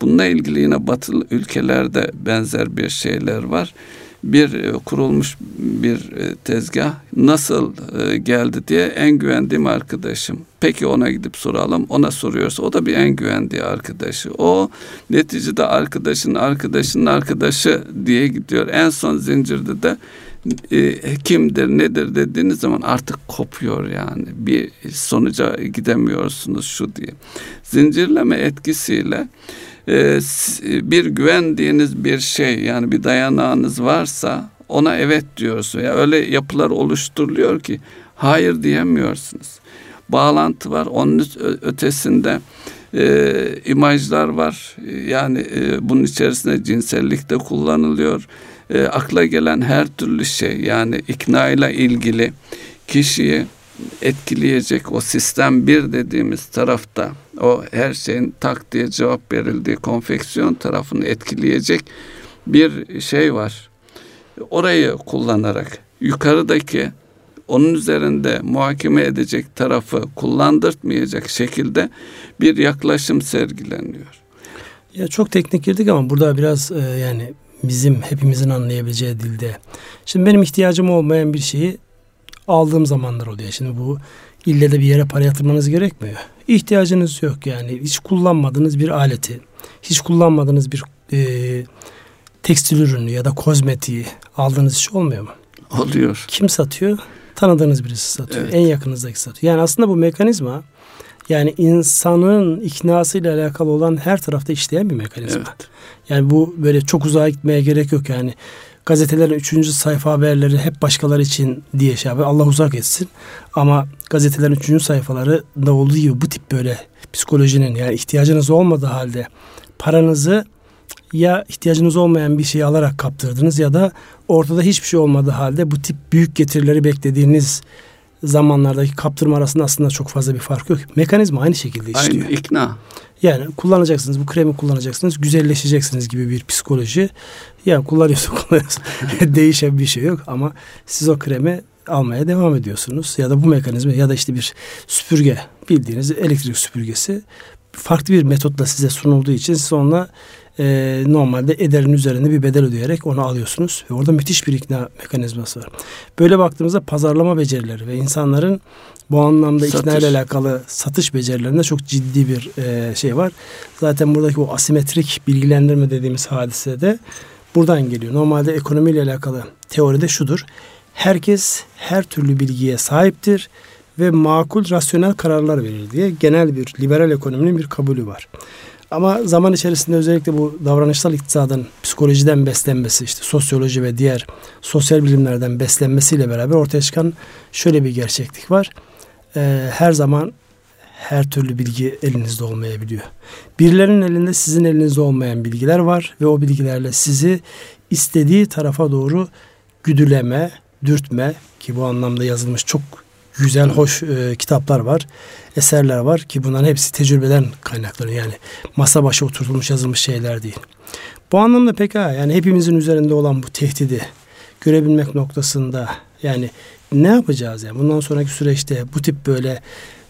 bununla ilgili yine batılı ülkelerde benzer bir şeyler var bir e, kurulmuş bir e, tezgah nasıl e, geldi diye en güvendiğim arkadaşım. Peki ona gidip soralım. Ona soruyorsa o da bir en güvendiği arkadaşı. O neticede arkadaşın arkadaşının arkadaşı diye gidiyor. En son zincirde de e, kimdir nedir dediğiniz zaman artık kopuyor yani. Bir sonuca gidemiyorsunuz şu diye. Zincirleme etkisiyle bir güvendiğiniz bir şey yani bir dayanağınız varsa ona evet diyorsun. Ya öyle yapılar oluşturuluyor ki hayır diyemiyorsunuz. Bağlantı var. Onun ötesinde e, imajlar var. Yani e, bunun içerisinde cinsellik de kullanılıyor. E, akla gelen her türlü şey yani ikna ile ilgili kişiyi etkileyecek o sistem bir dediğimiz tarafta o her şeyin tak diye cevap verildiği konfeksiyon tarafını etkileyecek bir şey var. Orayı kullanarak yukarıdaki onun üzerinde muhakeme edecek tarafı kullandırtmayacak şekilde bir yaklaşım sergileniyor. Ya çok teknik girdik ama burada biraz e, yani bizim hepimizin anlayabileceği dilde. Şimdi benim ihtiyacım olmayan bir şeyi aldığım zamanlar oluyor. Şimdi bu ille de bir yere para yatırmanız gerekmiyor. İhtiyacınız yok yani. Hiç kullanmadığınız bir aleti, hiç kullanmadığınız bir e, tekstil ürünü ya da kozmetiği aldığınız iş olmuyor mu? Oluyor. Kim satıyor? Tanıdığınız birisi satıyor. Evet. En yakınızdaki satıyor. Yani aslında bu mekanizma yani insanın iknasıyla alakalı olan her tarafta işleyen bir mekanizma. Evet. Yani bu böyle çok uzağa gitmeye gerek yok yani gazetelerin üçüncü sayfa haberleri hep başkaları için diye şey yapıyor. Allah uzak etsin. Ama gazetelerin üçüncü sayfaları da olduğu gibi bu tip böyle psikolojinin yani ihtiyacınız olmadığı halde paranızı ya ihtiyacınız olmayan bir şeyi alarak kaptırdınız ya da ortada hiçbir şey olmadığı halde bu tip büyük getirileri beklediğiniz zamanlardaki kaptırma arasında aslında çok fazla bir fark yok. Mekanizma aynı şekilde işliyor. Aynı ikna. Yani kullanacaksınız bu kremi kullanacaksınız güzelleşeceksiniz gibi bir psikoloji. Yani kullanıyorsun kullanıyorsun değişen bir şey yok ama siz o kremi almaya devam ediyorsunuz. Ya da bu mekanizma ya da işte bir süpürge bildiğiniz elektrik süpürgesi farklı bir metotla size sunulduğu için siz onunla e, normalde ederin üzerinde bir bedel ödeyerek onu alıyorsunuz. Ve orada müthiş bir ikna mekanizması var. Böyle baktığımızda pazarlama becerileri ve insanların bu anlamda satış. ikna ile alakalı satış becerilerinde çok ciddi bir e, şey var. Zaten buradaki o asimetrik bilgilendirme dediğimiz hadise de buradan geliyor. Normalde ekonomiyle alakalı teoride şudur. Herkes her türlü bilgiye sahiptir ve makul rasyonel kararlar verir diye genel bir liberal ekonominin bir kabulü var. Ama zaman içerisinde özellikle bu davranışsal iktisadın psikolojiden beslenmesi, işte sosyoloji ve diğer sosyal bilimlerden beslenmesiyle beraber ortaya çıkan şöyle bir gerçeklik var. Ee, her zaman her türlü bilgi elinizde olmayabiliyor. Birilerinin elinde sizin elinizde olmayan bilgiler var ve o bilgilerle sizi istediği tarafa doğru güdüleme, dürtme ki bu anlamda yazılmış çok güzel, hoş e, kitaplar var, eserler var ki bunların hepsi tecrübeden kaynaklanıyor. Yani masa başı oturtulmuş yazılmış şeyler değil. Bu anlamda pekala yani hepimizin üzerinde olan bu tehdidi görebilmek noktasında yani ne yapacağız yani bundan sonraki süreçte bu tip böyle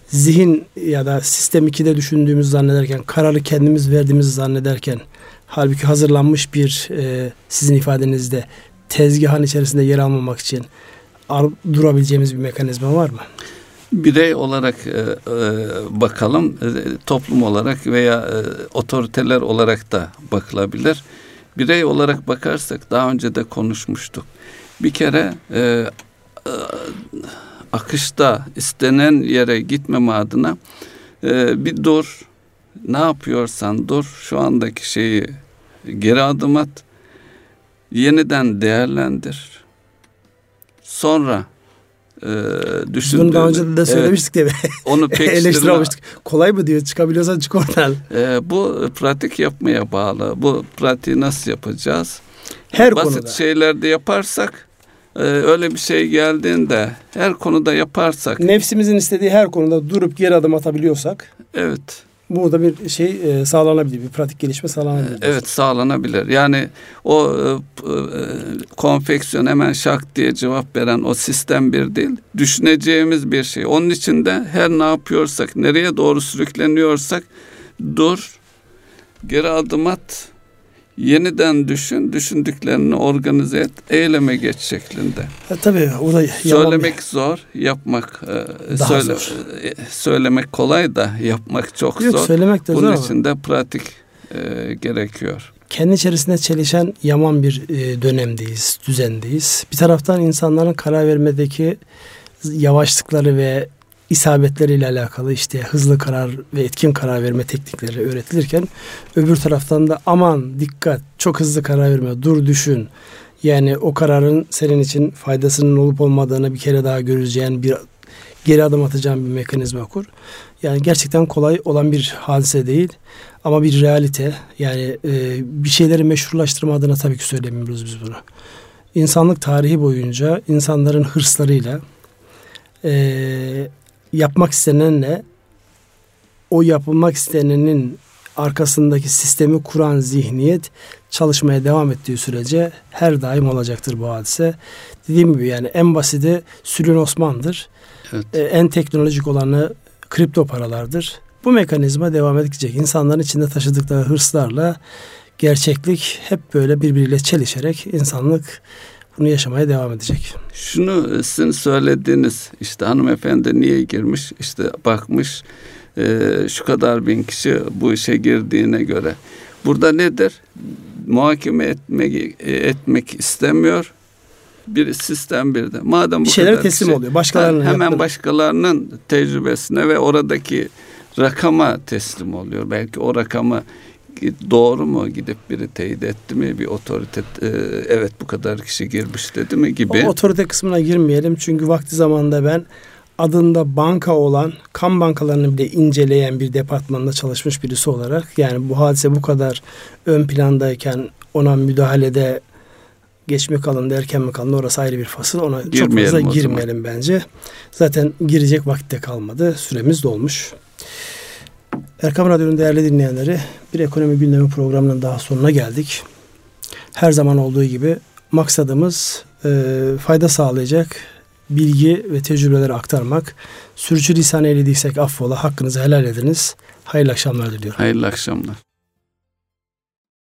zihin ya da sistem 2'de düşündüğümüzü zannederken kararı kendimiz verdiğimizi zannederken halbuki hazırlanmış bir e, sizin ifadenizde tezgahın içerisinde yer almamak için durabileceğimiz bir mekanizma var mı? Birey olarak e, e, bakalım, e, toplum olarak veya e, otoriteler olarak da bakılabilir. Birey olarak bakarsak daha önce de konuşmuştuk. Bir kere e, e, akışta istenen yere gitmeme adına e, bir dur, ne yapıyorsan dur, şu andaki şeyi geri adım at, yeniden değerlendir Sonra e, düşündüğünü. Bunu daha önce de söylemiştik evet, mi? Onu pekiştirme. Kolay mı diyor çıkabiliyorsan çık oradan. E, bu pratik yapmaya bağlı. Bu pratiği nasıl yapacağız? Her Basit konuda. şeylerde yaparsak e, öyle bir şey geldiğinde her konuda yaparsak. Nefsimizin istediği her konuda durup geri adım atabiliyorsak. Evet burada bir şey e, sağlanabilir, bir pratik gelişme sağlanabilir. Evet sağlanabilir. Yani o e, e, konfeksiyon hemen şak diye cevap veren o sistem bir değil. Düşüneceğimiz bir şey. Onun için de her ne yapıyorsak, nereye doğru sürükleniyorsak dur, geri adım at, yeniden düşün, düşündüklerini organize et, eyleme geç şeklinde. E, tabii o da söylemek bir... zor, yapmak e, Daha söyle, zor. E, söylemek kolay da yapmak çok Yok, zor. Söylemek de Bunun zor için de pratik e, gerekiyor. Kendi içerisinde çelişen yaman bir e, dönemdeyiz, düzendeyiz. Bir taraftan insanların karar vermedeki yavaşlıkları ve isabetleriyle alakalı işte hızlı karar ve etkin karar verme teknikleri öğretilirken öbür taraftan da aman dikkat çok hızlı karar verme dur düşün yani o kararın senin için faydasının olup olmadığını bir kere daha göreceğin bir geri adım atacağın bir mekanizma kur. Yani gerçekten kolay olan bir hadise değil ama bir realite. Yani e, bir şeyleri meşrulaştırma adına tabii ki söylemiyoruz biz bunu. İnsanlık tarihi boyunca insanların hırslarıyla e, yapmak istenenle o yapılmak istenenin arkasındaki sistemi kuran zihniyet çalışmaya devam ettiği sürece her daim olacaktır bu hadise. Dediğim gibi yani en basiti Sülün Osman'dır. Evet. Ee, en teknolojik olanı kripto paralardır. Bu mekanizma devam edecek. İnsanların içinde taşıdıkları hırslarla gerçeklik hep böyle birbiriyle çelişerek insanlık bunu yaşamaya devam edecek. Şunu e, sizin söylediğiniz işte hanımefendi niye girmiş işte bakmış e, şu kadar bin kişi bu işe girdiğine göre. Burada nedir? Muhakeme etmek, e, etmek istemiyor. Bir sistem bir de. Madem bu bir şeyler teslim şey, oluyor. Başkalarının hemen yaptığını. başkalarının tecrübesine ve oradaki rakama teslim oluyor. Belki o rakamı doğru mu gidip biri teyit etti mi bir otorite e, evet bu kadar kişi girmiş dedi mi gibi. O otorite kısmına girmeyelim çünkü vakti zamanında ben adında banka olan kan bankalarını bile inceleyen bir departmanda çalışmış birisi olarak yani bu hadise bu kadar ön plandayken ona müdahalede geç mi kalın derken mi kalın orası ayrı bir fasıl ona girmeyelim çok fazla girmeyelim bence. Zaten girecek vakitte kalmadı süremiz dolmuş. Erkam Radyo'nun değerli dinleyenleri bir ekonomi gündemi programının daha sonuna geldik. Her zaman olduğu gibi maksadımız e, fayda sağlayacak bilgi ve tecrübeleri aktarmak. Sürçülisan eylediysek affola hakkınızı helal ediniz. Hayırlı akşamlar diliyorum. Hayırlı akşamlar.